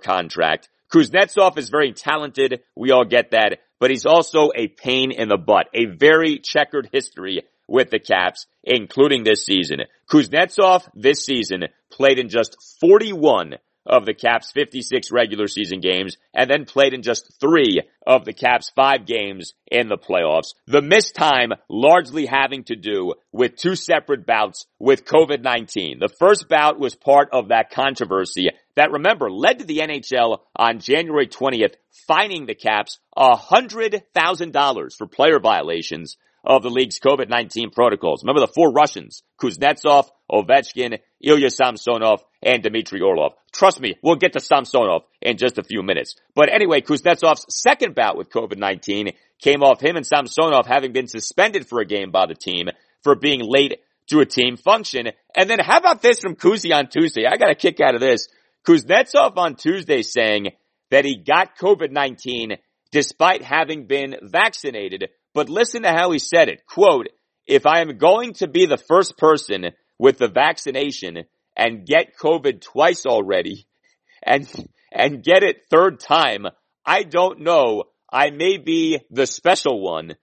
contract. Kuznetsov is very talented. We all get that, but he's also a pain in the butt, a very checkered history with the Caps, including this season. Kuznetsov this season played in just 41 of the Caps 56 regular season games and then played in just three of the Caps five games in the playoffs. The missed time largely having to do with two separate bouts with COVID-19. The first bout was part of that controversy that remember led to the NHL on January 20th fining the Caps $100,000 for player violations of the league's COVID-19 protocols. Remember the four Russians, Kuznetsov, Ovechkin, Ilya Samsonov, and Dmitry Orlov. Trust me, we'll get to Samsonov in just a few minutes. But anyway, Kuznetsov's second bout with COVID-19 came off him and Samsonov having been suspended for a game by the team for being late to a team function. And then how about this from Kuzi on Tuesday? I got a kick out of this. Kuznetsov on Tuesday saying that he got COVID-19 despite having been vaccinated. But listen to how he said it. Quote, if I am going to be the first person with the vaccination and get COVID twice already and, and get it third time, I don't know. I may be the special one.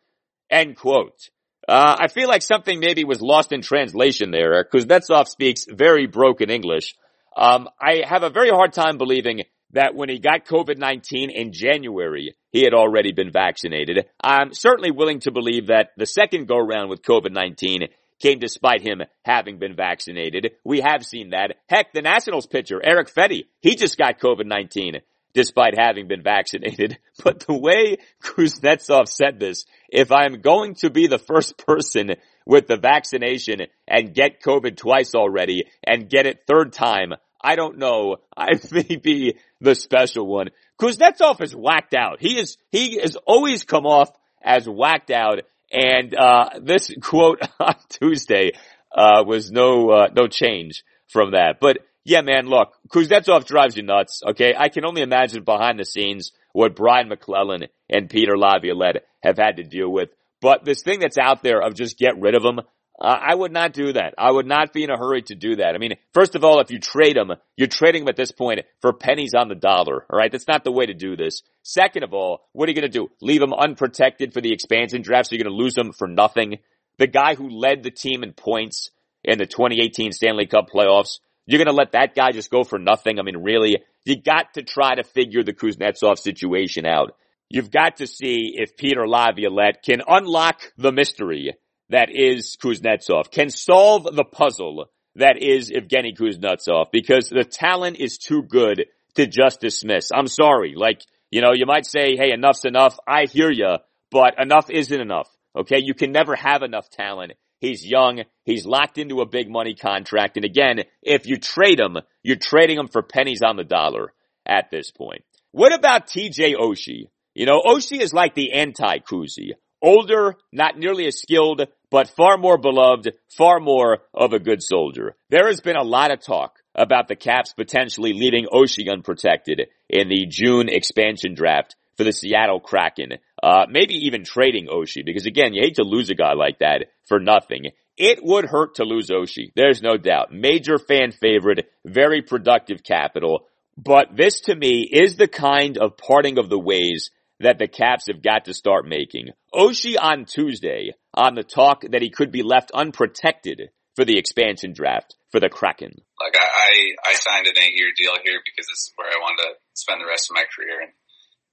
End quote. Uh, I feel like something maybe was lost in translation there. because Kuznetsov speaks very broken English. Um, I have a very hard time believing that when he got COVID-19 in January, he had already been vaccinated. I'm certainly willing to believe that the second go round with COVID-19 came despite him having been vaccinated. We have seen that. Heck, the Nationals pitcher, Eric Fedde, he just got COVID-19 despite having been vaccinated. *laughs* But the way Kuznetsov said this, if I'm going to be the first person with the vaccination and get COVID twice already and get it third time, I don't know. *laughs* I may be the special one. Kuznetsov is whacked out. He is, he has always come off as whacked out. And, uh, this *laughs* quote on Tuesday, uh, was no, uh, no change from that. But yeah, man, look, Kuznetsov drives you nuts. Okay. I can only imagine behind the scenes what Brian MacLellan and Peter Laviolette have had to deal with. But this thing that's out there of just get rid of him, I would not do that. I would not be in a hurry to do that. I mean, first of all, if you trade him, you're trading him at this point for pennies on the dollar. All right. That's not the way to do this. Second of all, what are you going to do? Leave him unprotected for the expansion draft so you're going to lose him for nothing? The guy who led the team in points in the 2018 Stanley Cup playoffs, you're going to let that guy just go for nothing? I mean, really? You got to try to figure the Kuznetsov situation out. You've got to see if Peter Laviolette can unlock the mystery that is Kuznetsov, can solve the puzzle that is Evgeny Kuznetsov because the talent is too good to just dismiss. I'm sorry. Like, you know, you might say, hey, enough's enough. I hear you, but enough isn't enough. Okay. You can never have enough talent. He's young. He's locked into a big money contract. And again, if you trade him, you're trading him for pennies on the dollar at this point. What about TJ Oshie? You know, Oshie is like the anti-Kuzi. Older, not nearly as skilled, but far more beloved, far more of a good soldier. There has been a lot of talk about the Caps potentially leaving Oshie unprotected in the June expansion draft for the Seattle Kraken. Uh, maybe even trading Oshie because again, you hate to lose a guy like that for nothing. It would hurt to lose Oshie. There's no doubt. Major fan favorite, very productive capital. But this to me is the kind of parting of the ways that the Caps have got to start making. Oshie on Tuesday on the talk that he could be left unprotected for the expansion draft for the Kraken. Like I, I, I signed an eight year deal here because this is where I wanted to spend the rest of my career and,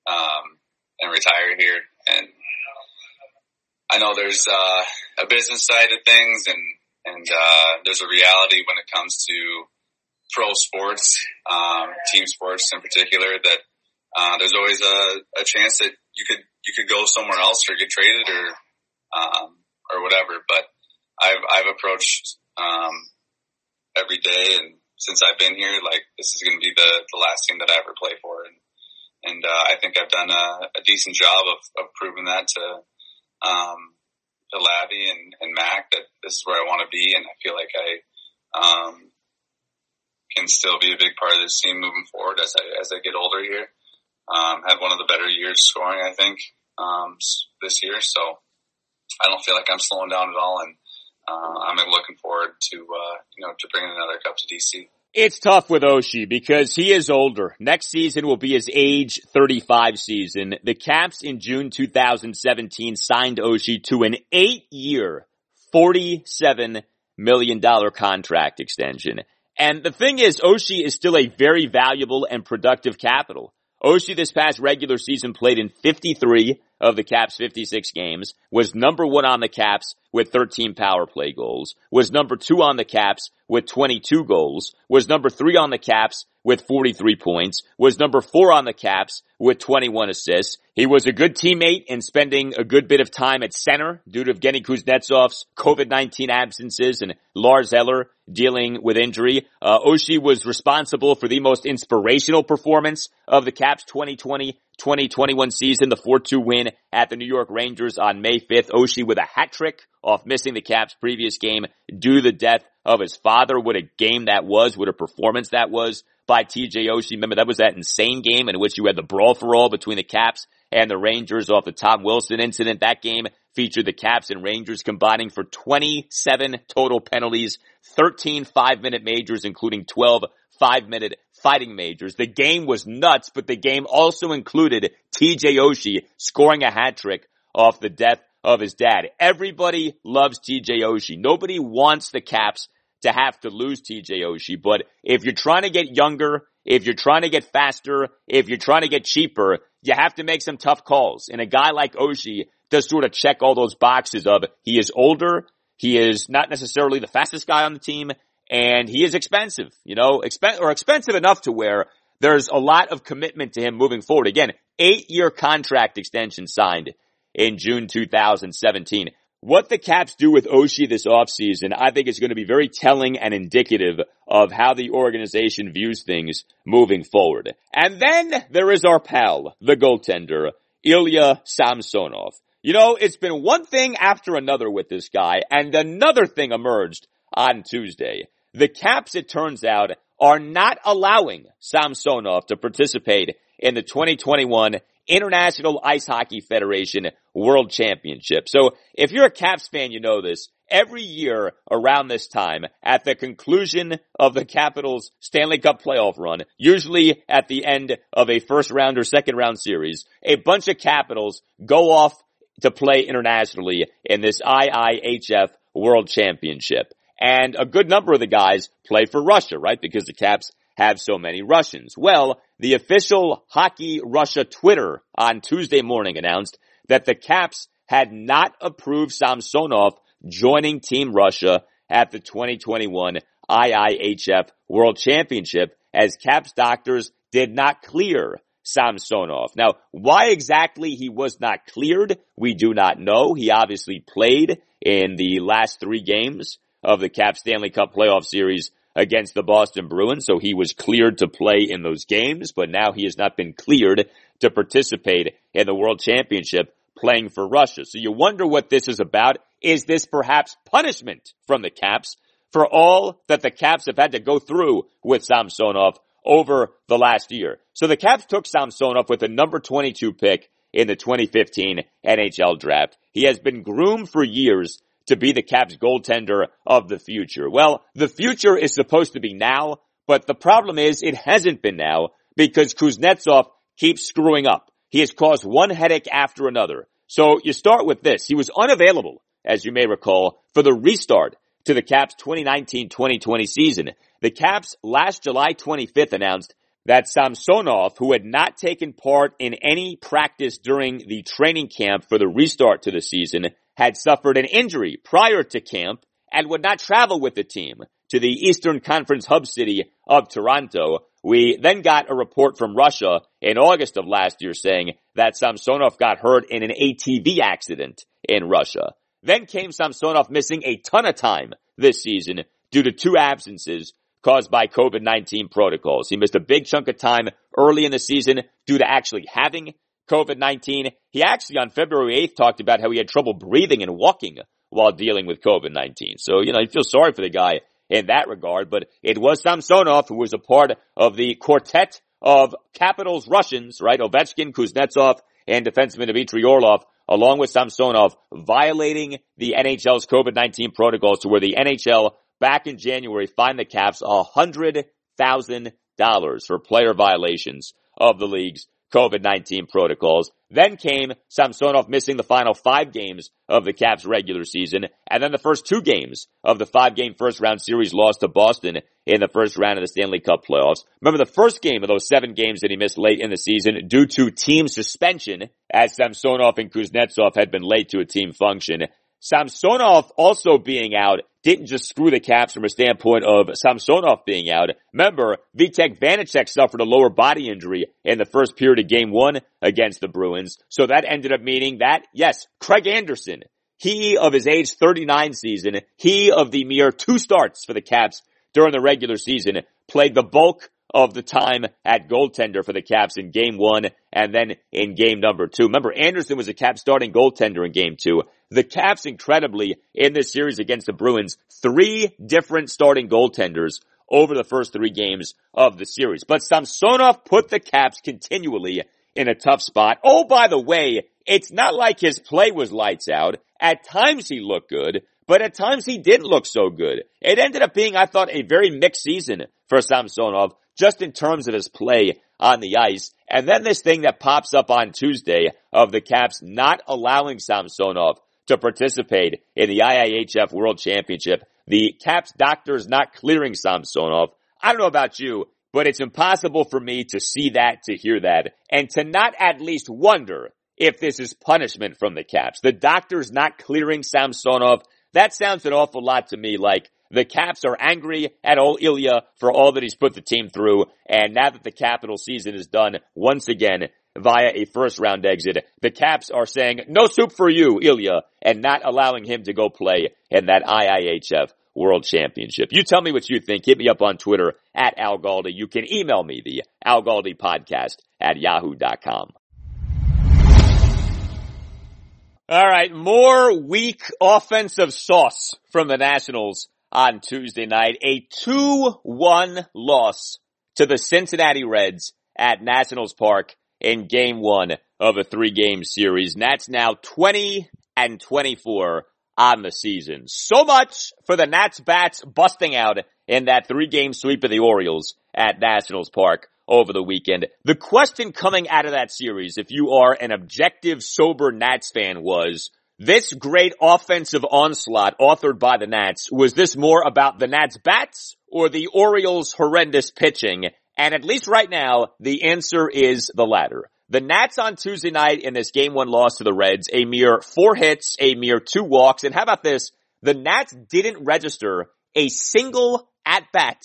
um, and retire here. And I know there's, uh, a business side of things and, and, uh, there's a reality when it comes to pro sports, um, team sports in particular that uh, there's always a, a chance that you could you could go somewhere else or get traded or um, or whatever. But I've I've approached um, every day, and since I've been here, like this is going to be the the last team that I ever play for, and and uh, I think I've done a, a decent job of, of proving that to um, to Lavi and, and Mac that this is where I want to be, and I feel like I um, can still be a big part of this team moving forward as I as I get older here. Um, had one of the better years scoring, I think, um, this year. So I don't feel like I'm slowing down at all, and uh, I'm looking forward to uh, you know to bringing another cup to DC. It's tough with Oshie because he is older. Next season will be his age 35 season. The Caps in June 2017 signed Oshie to an eight year, $47 million contract extension. And the thing is, Oshie is still a very valuable and productive capital. Oshie this past regular season played in 53 of the Caps 56 games, was number one on the Caps with 13 power play goals, was number two on the Caps with 22 goals, was number three on the Caps with 43 points, was number four on the Caps with 21 assists. He was a good teammate in spending a good bit of time at center due to Evgeny Kuznetsov's COVID-19 absences and Lars Eller dealing with injury. Uh, Oshie was responsible for the most inspirational performance of the Caps 2020 2021 season, the 4-2 win at the New York Rangers on May 5th. Oshie with a hat trick off missing the Caps previous game due to the death of his father. What a game that was. What a performance that was by TJ Oshie. Remember that was that insane game in which you had the brawl for all between the Caps and the Rangers off the Tom Wilson incident. That game featured the Caps and Rangers combining for 27 total penalties, 13 five minute majors, including 12 five minute fighting majors. The game was nuts, but the game also included TJ Oshie scoring a hat trick off the death of his dad. Everybody loves TJ Oshie. Nobody wants the Caps to have to lose TJ Oshie, but if you're trying to get younger, if you're trying to get faster, if you're trying to get cheaper, you have to make some tough calls. And a guy like Oshie does sort of check all those boxes of he is older, he is not necessarily the fastest guy on the team, and he is expensive, you know, expen- or expensive enough to where there's a lot of commitment to him moving forward. Again, eight year contract extension signed in June 2017. What the Caps do with Oshie this offseason, I think is going to be very telling and indicative of how the organization views things moving forward. And then there is our pal, the goaltender, Ilya Samsonov. You know, it's been one thing after another with this guy, and another thing emerged on Tuesday. The Caps, it turns out, are not allowing Samsonov to participate in the 2021 International Ice Hockey Federation World Championship. So if you're a Caps fan, you know this. Every year around this time, at the conclusion of the Capitals Stanley Cup playoff run, usually at the end of a first round or second round series, a bunch of Capitals go off to play internationally in this IIHF World Championship. And a good number of the guys play for Russia, right? Because the Caps have so many Russians. Well, the official Hockey Russia Twitter on Tuesday morning announced that the Caps had not approved Samsonov joining Team Russia at the 2021 IIHF World Championship as Caps doctors did not clear Samsonov. Now, why exactly he was not cleared, we do not know. He obviously played in the last three games of the Cap Stanley Cup playoff series against the Boston Bruins, so he was cleared to play in those games, but now he has not been cleared to participate in the World Championship playing for Russia. So you wonder what this is about. Is this perhaps punishment from the Caps for all that the Caps have had to go through with Samsonov over the last year? So the Caps took Samsonov with a number 22 pick in the 2015 NHL draft. He has been groomed for years to be the Caps goaltender of the future. Well, the future is supposed to be now, but the problem is it hasn't been now because Kuznetsov keeps screwing up. He has caused one headache after another. So you start with this. He was unavailable, as you may recall, for the restart to the Caps 2019-2020 season. The Caps last July 25th announced that Samsonov, who had not taken part in any practice during the training camp for the restart to the season, had suffered an injury prior to camp and would not travel with the team to the Eastern Conference hub city of Toronto. We then got a report from Russia in August of last year saying that Samsonov got hurt in an ATV accident in Russia. Then came Samsonov missing a ton of time this season due to two absences caused by COVID-19 protocols. He missed a big chunk of time early in the season due to actually having COVID-19. He actually on February 8th talked about how he had trouble breathing and walking while dealing with COVID-19. So, you know, you feel sorry for the guy in that regard, but it was Samsonov who was a part of the quartet of Capitals Russians, right? Ovechkin, Kuznetsov, and defenseman Dmitry Orlov, along with Samsonov, violating the NHL's COVID-19 protocols to where the NHL back in January fined the Caps $100,000 for player violations of the league's COVID-19 protocols. Then came Samsonov missing the final five games of the Caps regular season, and then the first two games of the five-game first-round series lost to Boston in the first round of the Stanley Cup playoffs. Remember the first game of those seven games that he missed late in the season due to team suspension, as Samsonov and Kuznetsov had been late to a team function. Samsonov also being out didn't just screw the Caps from a standpoint of Samsonov being out. Remember, Vitek Vanecek suffered a lower body injury in the first period of game one against the Bruins. So that ended up meaning that, yes, Craig Anderson, he of his age 39 season, he of the mere two starts for the Caps during the regular season, played the bulk of the time at goaltender for the Caps in game one and then in game number two. Remember, Anderson was a Cap starting goaltender in game two. The Caps incredibly in this series against the Bruins, three different starting goaltenders over the first three games of the series. But Samsonov put the Caps continually in a tough spot. Oh, by the way, it's not like his play was lights out. At times he looked good, but at times he didn't look so good. It ended up being, I thought, a very mixed season for Samsonov just in terms of his play on the ice. And then this thing that pops up on Tuesday of the Caps not allowing Samsonov to participate in the IIHF World Championship. The Caps doctors not clearing Samsonov. I don't know about you, but it's impossible for me to see that, to hear that, and to not at least wonder if this is punishment from the Caps. The doctors not clearing Samsonov, that sounds an awful lot to me like the Caps are angry at old Ilya for all that he's put the team through. And now that the capital season is done once again via a first round exit, the Caps are saying no soup for you, Ilya, and not allowing him to go play in that IIHF World Championship. You tell me what you think. Hit me up on Twitter at Al Galdi. You can email me the Al Galdi podcast at yahoo.com. All right, more weak offensive sauce from the Nationals on Tuesday night. A 2-1 loss to the Cincinnati Reds at Nationals Park in game one of a three game series. Nats now 20 and 24 on the season. So much for the Nats bats busting out in that three game sweep of the Orioles at Nationals Park over the weekend. The question coming out of that series, if you are an objective, sober Nats fan was, this great offensive onslaught authored by the Nats, was this more about the Nats bats or the Orioles horrendous pitching? And at least right now, the answer is the latter. The Nats on Tuesday night in this game one loss to the Reds, a mere four hits, a mere two walks, and how about this? The Nats didn't register a single at bat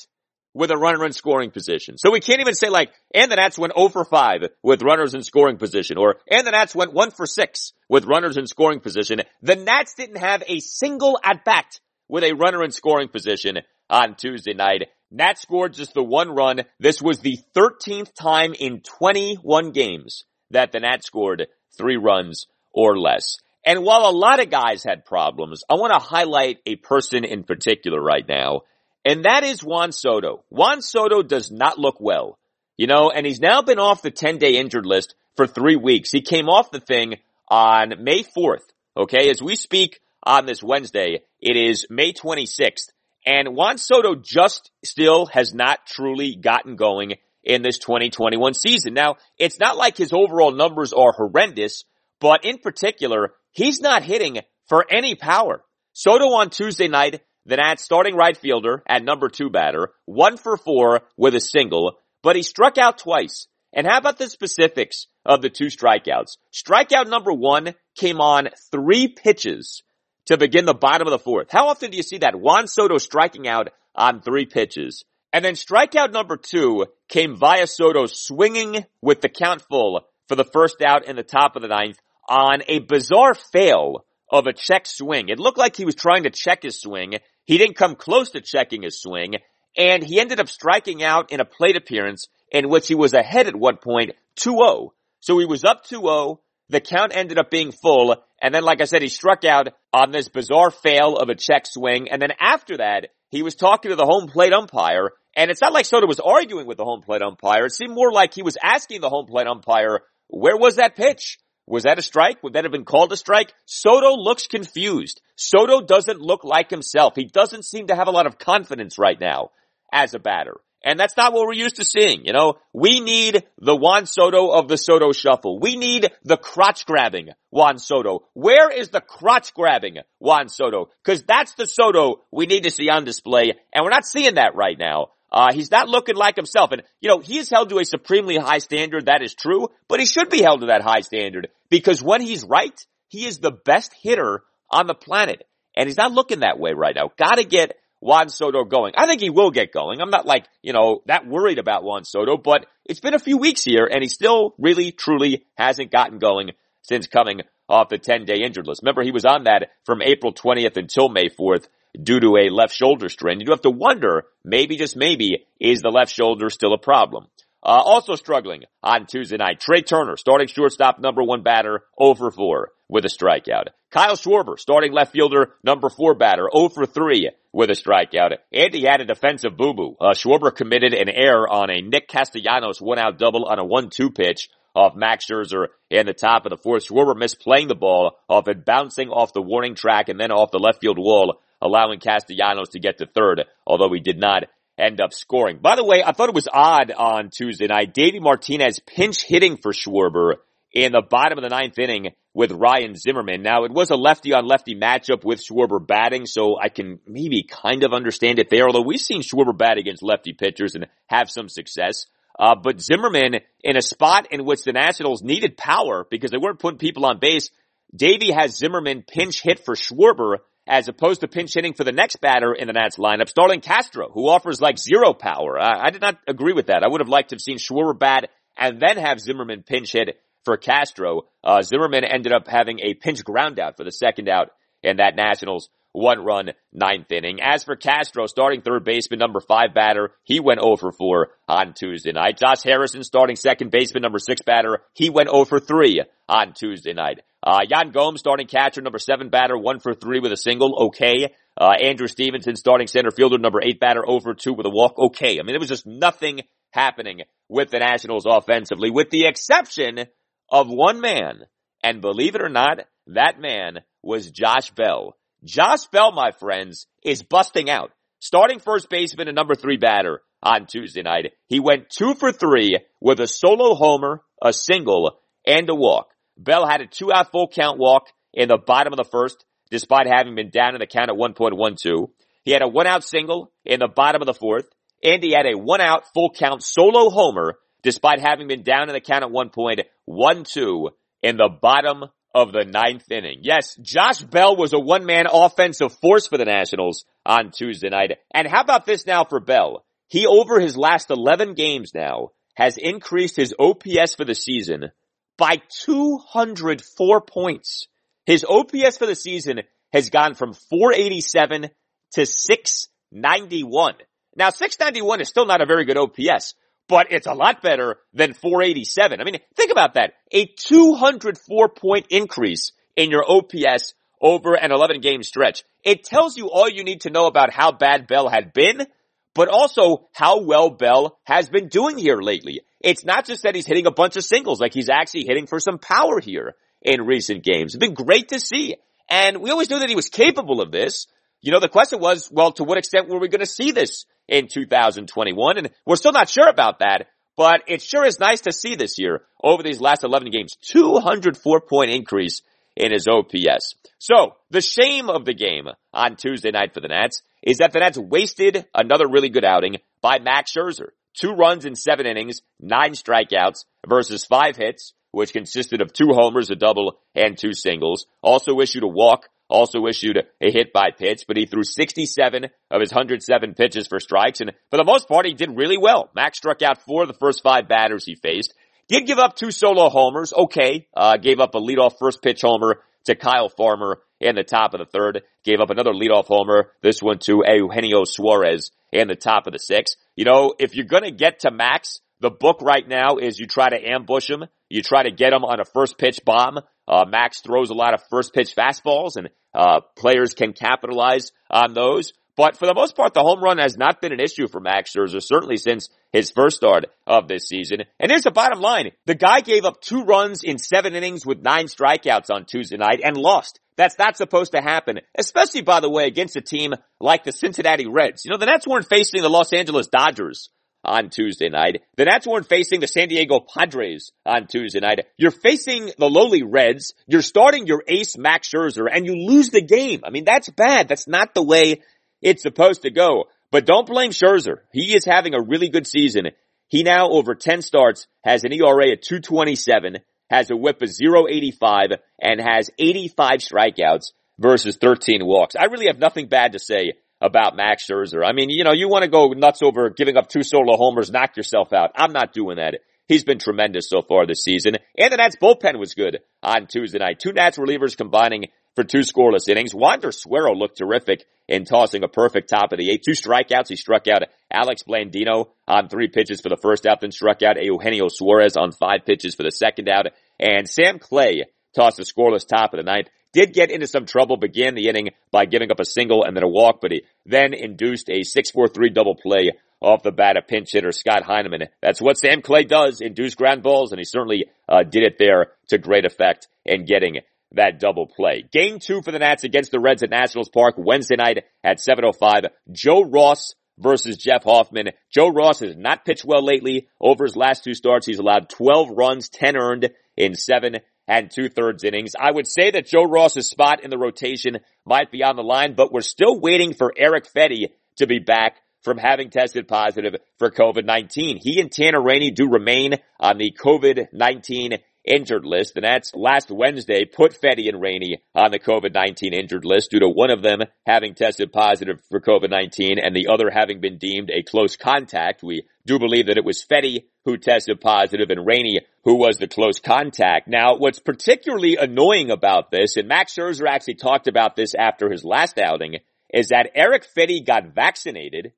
with a runner in scoring position. So we can't even say like, and the Nats went 0 for 5 with runners in scoring position, or and the Nats went 1 for 6 with runners in scoring position. The Nats didn't have a single at bat with a runner in scoring position on Tuesday night. Nats scored just the one run. This was the 13th time in 21 games that the Nats scored three runs or less. And while a lot of guys had problems, I want to highlight a person in particular right now and that is Juan Soto. Juan Soto does not look well. You know, and he's now been off the 10 day injured list for three weeks. He came off the thing on May 4th. Okay. As we speak on this Wednesday, it is May 26th. And Juan Soto just still has not truly gotten going in this 2021 season. Now, it's not like his overall numbers are horrendous, but in particular, he's not hitting for any power. Soto on Tuesday night the Nats starting right fielder at number two batter, one for four with a single, but he struck out twice. And how about the specifics of the two strikeouts? Strikeout number one came on three pitches to begin the bottom of the fourth. How often do you see that? Juan Soto striking out on three pitches. And then strikeout number two came via Soto swinging with the count full for the first out in the top of the ninth on a bizarre fail of a check swing. It looked like he was trying to check his swing he didn't come close to checking his swing, and he ended up striking out in a plate appearance in which he was ahead at one point 2-0. So he was up 2-0. The count ended up being full. And then, like I said, he struck out on this bizarre fail of a check swing. And then after that, he was talking to the home plate umpire. And it's not like Soto was arguing with the home plate umpire. It seemed more like he was asking the home plate umpire, where was that pitch? Was that a strike? Would that have been called a strike? Soto looks confused. Soto doesn't look like himself. He doesn't seem to have a lot of confidence right now as a batter. And that's not what we're used to seeing. You know, we need the Juan Soto of the Soto shuffle. We need the crotch grabbing Juan Soto. Where is the crotch grabbing Juan Soto? Cause that's the Soto we need to see on display. And we're not seeing that right now. Uh, he's not looking like himself. And, you know, he is held to a supremely high standard. That is true, but he should be held to that high standard because when he's right, he is the best hitter on the planet. And he's not looking that way right now. Gotta get Juan Soto going. I think he will get going. I'm not like, you know, that worried about Juan Soto, but it's been a few weeks here and he still really, truly hasn't gotten going since coming off the 10 day injured list. Remember, he was on that from April 20th until May 4th due to a left shoulder strain. You do have to wonder, maybe just maybe, is the left shoulder still a problem? Uh, also struggling on Tuesday night, Trea Turner, starting shortstop, number one batter, 0 for 4 with a strikeout. Kyle Schwarber, starting left fielder, number four batter, 0 for 3 with a strikeout. And he had a defensive boo-boo. Uh, Schwarber committed an error on a Nick Castellanos one-out double on a 1-2 pitch off Max Scherzer in the top of the fourth. Schwarber missed playing the ball off it bouncing off the warning track and then off the left field wall allowing Castellanos to get to third, although he did not end up scoring. By the way, I thought it was odd on Tuesday night. Davey Martinez pinch hitting for Schwarber in the bottom of the ninth inning with Ryan Zimmerman. Now, it was a lefty on lefty matchup with Schwarber batting, so I can maybe kind of understand it there, although we've seen Schwarber bat against lefty pitchers and have some success. Uh, but Zimmerman in a spot in which the Nationals needed power because they weren't putting people on base, Davey has Zimmerman pinch hit for Schwarber as opposed to pinch hitting for the next batter in the Nats lineup, Starlin Castro, who offers like zero power. I, I, did not agree with that. I would have liked to have seen Schwarber bat and then have Zimmerman pinch hit for Castro. Uh, Zimmerman ended up having a pinch ground out for the second out in that Nationals one run, ninth inning. As for Castro, starting third baseman, number five batter, he went over for 4 on Tuesday night. Josh Harrison, starting second baseman, number six batter, he went over for 3 on Tuesday night. Uh, Yan Gomes, starting catcher, number seven batter, one for three with a single, okay. Uh, Andrew Stevenson, starting center fielder, number eight batter, over two with a walk, okay. I mean, it was just nothing happening with the Nationals offensively, with the exception of one man. And believe it or not, that man was Josh Bell. Josh Bell, my friends, is busting out. Starting first baseman and number three batter on Tuesday night. He went two for three with a solo homer, a single, and a walk. Bell had a two out full count walk in the bottom of the first, despite having been down in the count at 1.12. He had a one out single in the bottom of the fourth, and he had a one out full count solo homer, despite having been down in the count at 1.12 in the bottom of the ninth inning. Yes, Josh Bell was a one-man offensive force for the Nationals on Tuesday night. And how about this now for Bell? He, over his last 11 games now, has increased his OPS for the season by 204 points. His OPS for the season has gone from 487 to 691. Now 691 is still not a very good OPS, but it's a lot better than 487. I mean, think about that. A 204 point increase in your OPS over an 11 game stretch. It tells you all you need to know about how bad Bell had been, but also how well Bell has been doing here lately. It's not just that he's hitting a bunch of singles, like he's actually hitting for some power here in recent games. It's been great to see. And we always knew that he was capable of this. You know, the question was, well, to what extent were we going to see this in 2021? And we're still not sure about that, but it sure is nice to see this year over these last 11 games. 204 point increase in his OPS. So, the shame of the game on Tuesday night for the Nats is that the Nats wasted another really good outing by Max Scherzer. Two runs in seven innings, nine strikeouts versus five hits, which consisted of two homers, a double, and two singles. Also issued a walk, also issued a hit by pitch, but he threw 67 of his 107 pitches for strikes, and for the most part, he did really well. Max struck out four of the first five batters he faced. Did give up two solo homers, okay. Uh, gave up a leadoff first pitch homer to Kyle Farmer in the top of the third. Gave up another leadoff homer, this one to Eugenio Suarez in the top of the sixth. You know, if you're gonna get to Max, the book right now is you try to ambush him. You try to get them on a first pitch bomb. Uh, Max throws a lot of first pitch fastballs and, uh, players can capitalize on those. But for the most part, the home run has not been an issue for Max Scherzer, certainly since his first start of this season. And here's the bottom line. The guy gave up two runs in seven innings with nine strikeouts on Tuesday night and lost. That's not supposed to happen, especially by the way against a team like the Cincinnati Reds. You know, the Nats weren't facing the Los Angeles Dodgers on Tuesday night. The Nats weren't facing the San Diego Padres on Tuesday night. You're facing the lowly Reds. You're starting your ace Max Scherzer and you lose the game. I mean, that's bad. That's not the way it's supposed to go. But don't blame Scherzer. He is having a really good season. He now over 10 starts has an ERA at 227, has a whip of 085, and has 85 strikeouts versus 13 walks. I really have nothing bad to say about Max Scherzer. I mean, you know, you want to go nuts over giving up two solo homers, knock yourself out. I'm not doing that. He's been tremendous so far this season. And the Nats bullpen was good on Tuesday night. Two Nats relievers combining for two scoreless innings. Wander Suero looked terrific in tossing a perfect top of the eight. Two strikeouts. He struck out Alex Blandino on three pitches for the first out, then struck out Eugenio Suarez on five pitches for the second out. And Sam Clay tossed a scoreless top of the ninth. Did get into some trouble, began the inning by giving up a single and then a walk, but he then induced a 6-4-3 double play off the bat of pinch hitter Scott Heineman. That's what Sam Clay does, induce ground balls, and he certainly uh, did it there to great effect in getting that double play. Game two for the Nats against the Reds at Nationals Park Wednesday night at 7.05. Joe Ross versus Jeff Hoffman. Joe Ross has not pitched well lately. Over his last two starts, he's allowed 12 runs, 10 earned in seven and two thirds innings. I would say that Joe Ross's spot in the rotation might be on the line, but we're still waiting for Eric Fedde to be back from having tested positive for COVID-19. He and Tanner Rainey do remain on the COVID-19 injured list. The Nats last Wednesday put Fedde and Rainey on the COVID-19 injured list due to one of them having tested positive for COVID-19 and the other having been deemed a close contact. We do believe that it was Fedde who tested positive and Rainey who was the close contact. Now, what's particularly annoying about this, and Max Scherzer actually talked about this after his last outing, is that Eric Fedde got vaccinated,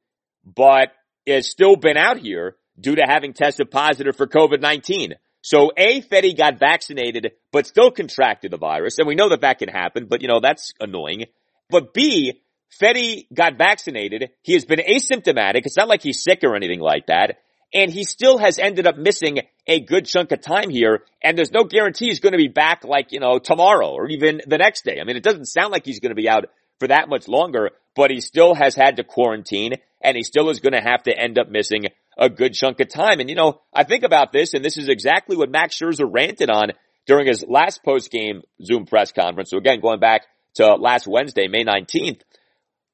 but has still been out here due to having tested positive for COVID-19. So A, Fedde got vaccinated, but still contracted the virus. And we know that that can happen, but you know, that's annoying. But B, Fedde got vaccinated. He has been asymptomatic. It's not like he's sick or anything like that. And he still has ended up missing a good chunk of time here. And there's no guarantee he's going to be back like, you know, tomorrow or even the next day. I mean, it doesn't sound like he's going to be out for that much longer, but he still has had to quarantine and he still is going to have to end up missing a good chunk of time. And you know, I think about this and this is exactly what Max Scherzer ranted on during his last post-game Zoom press conference. So again, going back to last Wednesday, May 19th,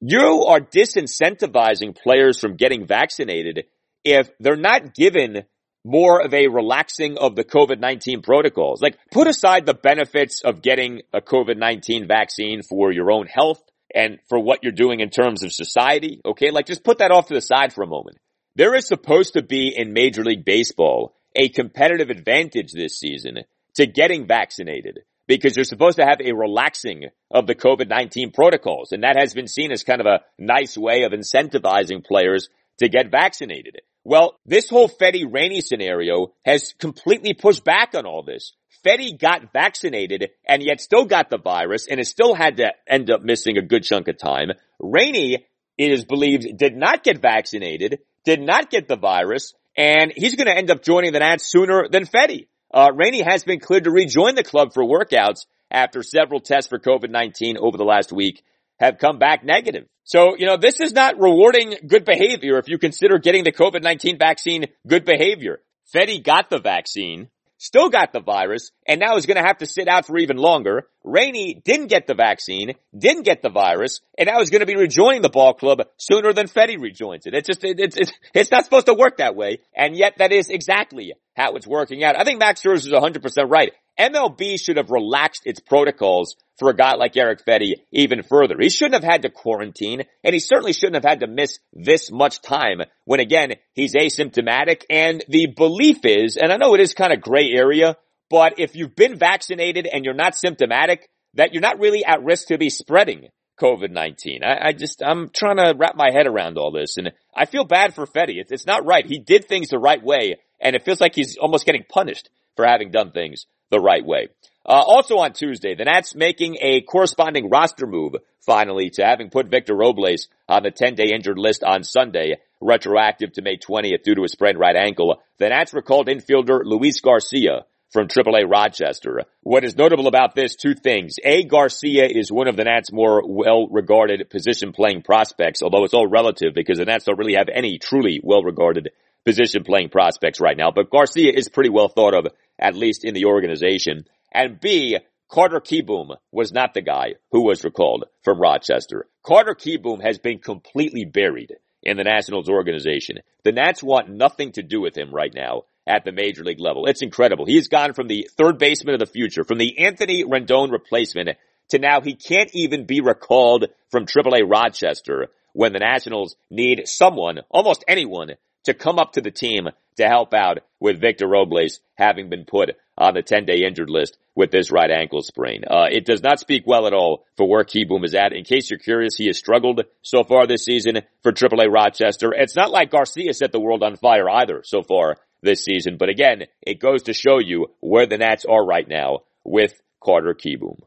you are disincentivizing players from getting vaccinated if they're not given more of a relaxing of the COVID-19 protocols. Like put aside the benefits of getting a COVID-19 vaccine for your own health and for what you're doing in terms of society. Okay. Like just put that off to the side for a moment. There is supposed to be in Major League Baseball a competitive advantage this season to getting vaccinated because you're supposed to have a relaxing of the COVID-19 protocols. And that has been seen as kind of a nice way of incentivizing players to get vaccinated. Well, this whole Fedde Rainey scenario has completely pushed back on all this. Fedde got vaccinated and yet still got the virus and has still had to end up missing a good chunk of time. Rainey, it is believed, did not get vaccinated, did not get the virus, and he's going to end up joining the Nats sooner than Fedde. Uh, Rainey has been cleared to rejoin the club for workouts after several tests for COVID-19 over the last week have come back negative. So, you know, this is not rewarding good behavior if you consider getting the COVID-19 vaccine good behavior. Fedde got the vaccine, still got the virus, and now is going to have to sit out for even longer. Rainey didn't get the vaccine, didn't get the virus, and now is going to be rejoining the ball club sooner than Fedde rejoins it. It's just, it, it's, it's, it's not supposed to work that way, and yet that is exactly how it's working out. I think Max Scherzer is 100% right. MLB should have relaxed its protocols for a guy like Eric Fedde even further. He shouldn't have had to quarantine, and he certainly shouldn't have had to miss this much time when again, he's asymptomatic, and the belief is, and I know it is kind of gray area, but if you've been vaccinated and you're not symptomatic, that you're not really at risk to be spreading COVID-19. I, I, just, I'm trying to wrap my head around all this, and I feel bad for Fedde. It's, it's not right. He did things the right way, and it feels like he's almost getting punished for having done things the right way. Uh, also on Tuesday, the Nats making a corresponding roster move finally to having put Victor Robles on the 10 day injured list on Sunday, retroactive to May 20th due to a sprained right ankle. The Nats recalled infielder Luis Garcia from AAA Rochester. What is notable about this, two things. A, Garcia is one of the Nats' more well-regarded position playing prospects, although it's all relative because the Nats don't really have any truly well-regarded position playing prospects right now, but Garcia is pretty well thought of, at least in the organization. And B, Carter Kieboom was not the guy who was recalled from Rochester. Carter Kieboom has been completely buried in the Nationals organization. The Nats want nothing to do with him right now at the major league level. It's incredible. He's gone from the third baseman of the future, from the Anthony Rendon replacement to now he can't even be recalled from AAA Rochester when the Nationals need someone, almost anyone, to come up to the team to help out with Victor Robles having been put on the 10 day injured list with this right ankle sprain. Uh, it does not speak well at all for where Kieboom is at. In case you're curious, he has struggled so far this season for AAA Rochester. It's not like Garcia set the world on fire either so far this season, but again, it goes to show you where the Nats are right now with Carter Kieboom.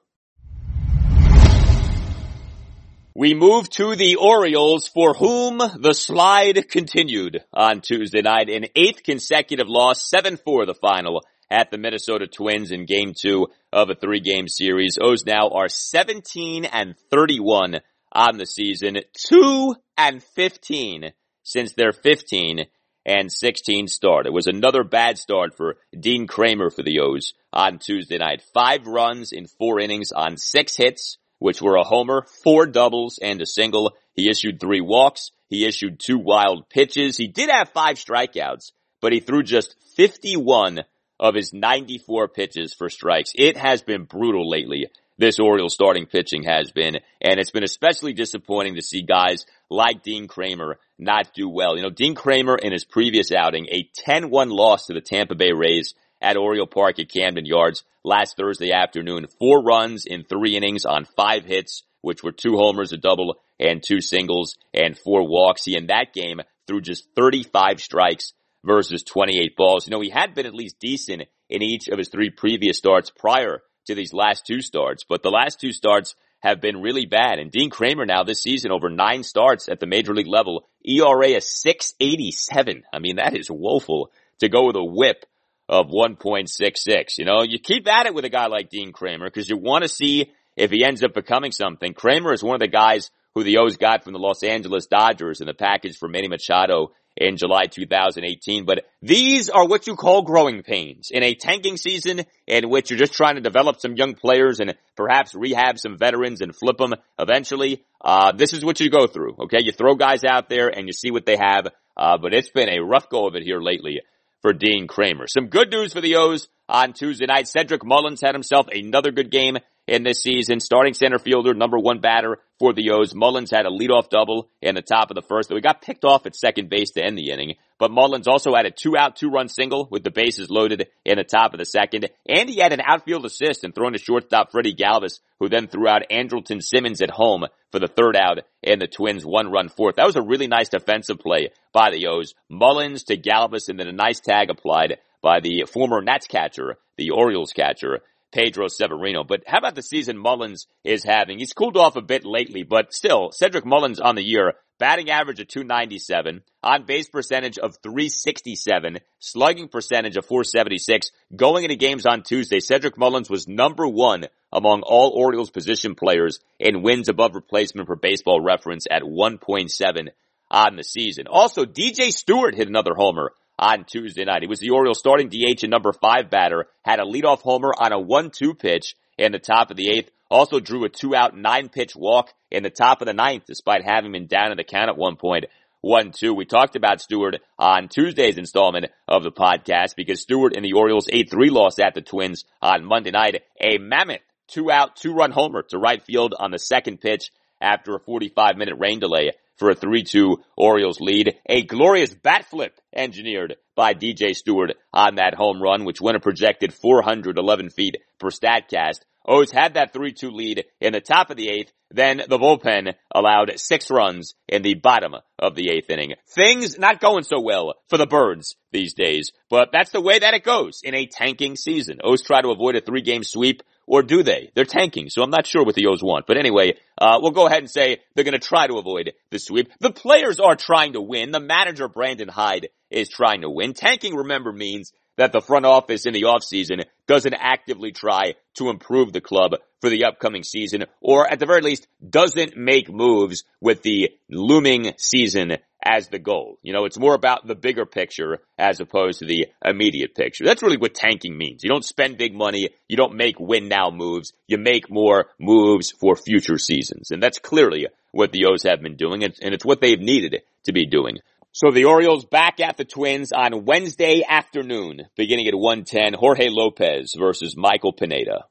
We move to the Orioles for whom the slide continued on Tuesday night. An eighth consecutive loss, 7-4 the final at the Minnesota Twins in game two of a three game series. O's now are 17 and 31 on the season, 2 and 15 since their 15 and 16 start. It was another bad start for Dean Kremer for the O's on Tuesday night. Five runs in four innings on six hits which were a homer, four doubles, and a single. He issued three walks. He issued two wild pitches. He did have five strikeouts, but he threw just 51 of his 94 pitches for strikes. It has been brutal lately. This Orioles starting pitching has been, and it's been especially disappointing to see guys like Dean Kremer not do well. You know, Dean Kremer in his previous outing, a 10-1 loss to the Tampa Bay Rays at Oriole Park at Camden Yards last Thursday afternoon. Four runs in three innings on five hits, which were two homers, a double, and two singles, and four walks. He in that game threw just 35 strikes versus 28 balls. You know, he had been at least decent in each of his three previous starts prior to these last two starts, but the last two starts have been really bad. And Dean Kremer now this season over nine starts at the major league level, ERA is 687. I mean, that is woeful to go with a whip of 1.66. You know, you keep at it with a guy like Dean Kremer because you want to see if he ends up becoming something. Kremer is one of the guys who the O's got from the Los Angeles Dodgers in the package for Manny Machado in July 2018. But these are what you call growing pains in a tanking season in which you're just trying to develop some young players and perhaps rehab some veterans and flip them eventually. Uh, this is what you go through. Okay. You throw guys out there and you see what they have. Uh, but it's been a rough go of it here lately for Dean Kremer. Some good news for the O's on Tuesday night. Cedric Mullins had himself another good game in this season. Starting center fielder, number one batter for the O's. Mullins had a leadoff double in the top of the first, though he got picked off at second base to end the inning. But Mullins also had a two out, two run single with the bases loaded in the top of the second. And he had an outfield assist and thrown to shortstop Freddie Galvis, who then threw out Andrelton Simmons at home for the third out and the Twins one run fourth. That was a really nice defensive play by the O's. Mullins to Galvis and then a nice tag applied by the former Nats catcher, the Orioles catcher, Pedro Severino. But how about the season Mullins is having? He's cooled off a bit lately, but still, Cedric Mullins on the year, batting average of 297, on base percentage of 367, slugging percentage of 476. Going into games on Tuesday, Cedric Mullins was number one among all Orioles position players in wins above replacement for baseball reference at 1.7 on the season. Also, DJ Stewart hit another homer on Tuesday night. He was the Orioles starting DH and number five batter, had a leadoff homer on a 1-2 pitch in the top of the eighth, also drew a two out nine pitch walk in the top of the ninth despite having been down in the count at one point. One, two. We talked about Stewart on Tuesday's installment of the podcast because Stewart in the Orioles 8-3 loss at the Twins on Monday night, a mammoth two out, two run homer to right field on the second pitch after a 45 minute rain delay for a 3-2 Orioles lead. A glorious bat flip engineered by DJ Stewart on that home run, which went a projected 411 feet per StatCast. O's had that 3-2 lead in the top of the eighth. Then the bullpen allowed six runs in the bottom of the eighth inning. Things not going so well for the birds these days, but that's the way that it goes in a tanking season. O's try to avoid a three game sweep or do they? They're tanking, so I'm not sure what the O's want. But anyway, uh, we'll go ahead and say they're going to try to avoid the sweep. The players are trying to win. The manager, Brandon Hyde, is trying to win. Tanking, remember, means that the front office in the offseason doesn't actively try to improve the club for the upcoming season, or at the very least, doesn't make moves with the looming season as the goal. You know, it's more about the bigger picture as opposed to the immediate picture. That's really what tanking means. You don't spend big money. You don't make win now moves. You make more moves for future seasons. And that's clearly what the O's have been doing and it's what they've needed to be doing. So the Orioles back at the Twins on Wednesday afternoon, beginning at 110, Jorge Lopez versus Michael Pineda.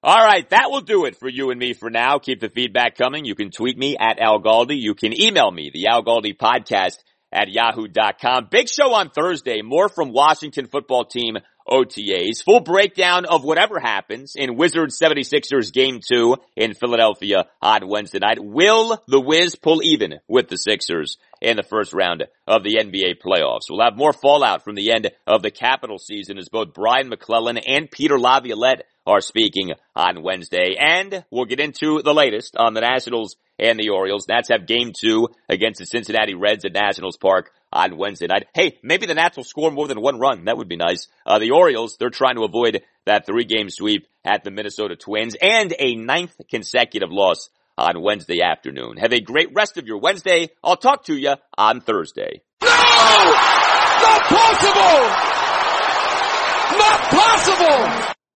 All right, that will do it for you and me for now. Keep the feedback coming. You can tweet me at Al Galdi. You can email me, the Al Galdi podcast at yahoo.com. Big show on Thursday. More from Washington football team OTAs. Full breakdown of whatever happens in Wizards 76ers game two in Philadelphia on Wednesday night. Will the Wiz pull even with the Sixers in the first round of the NBA playoffs? We'll have more fallout from the end of the Capital season as both Brian MacLellan and Peter Laviolette are speaking on Wednesday. And we'll get into the latest on the Nationals and the Orioles. Nats have game two against the Cincinnati Reds at Nationals Park on Wednesday night. Hey, maybe the Nats will score more than one run. That would be nice. Uh, the Orioles, they're trying to avoid that three game sweep at the Minnesota Twins and a ninth consecutive loss on Wednesday afternoon. Have a great rest of your Wednesday. I'll talk to you on Thursday. No! Not possible! Not possible!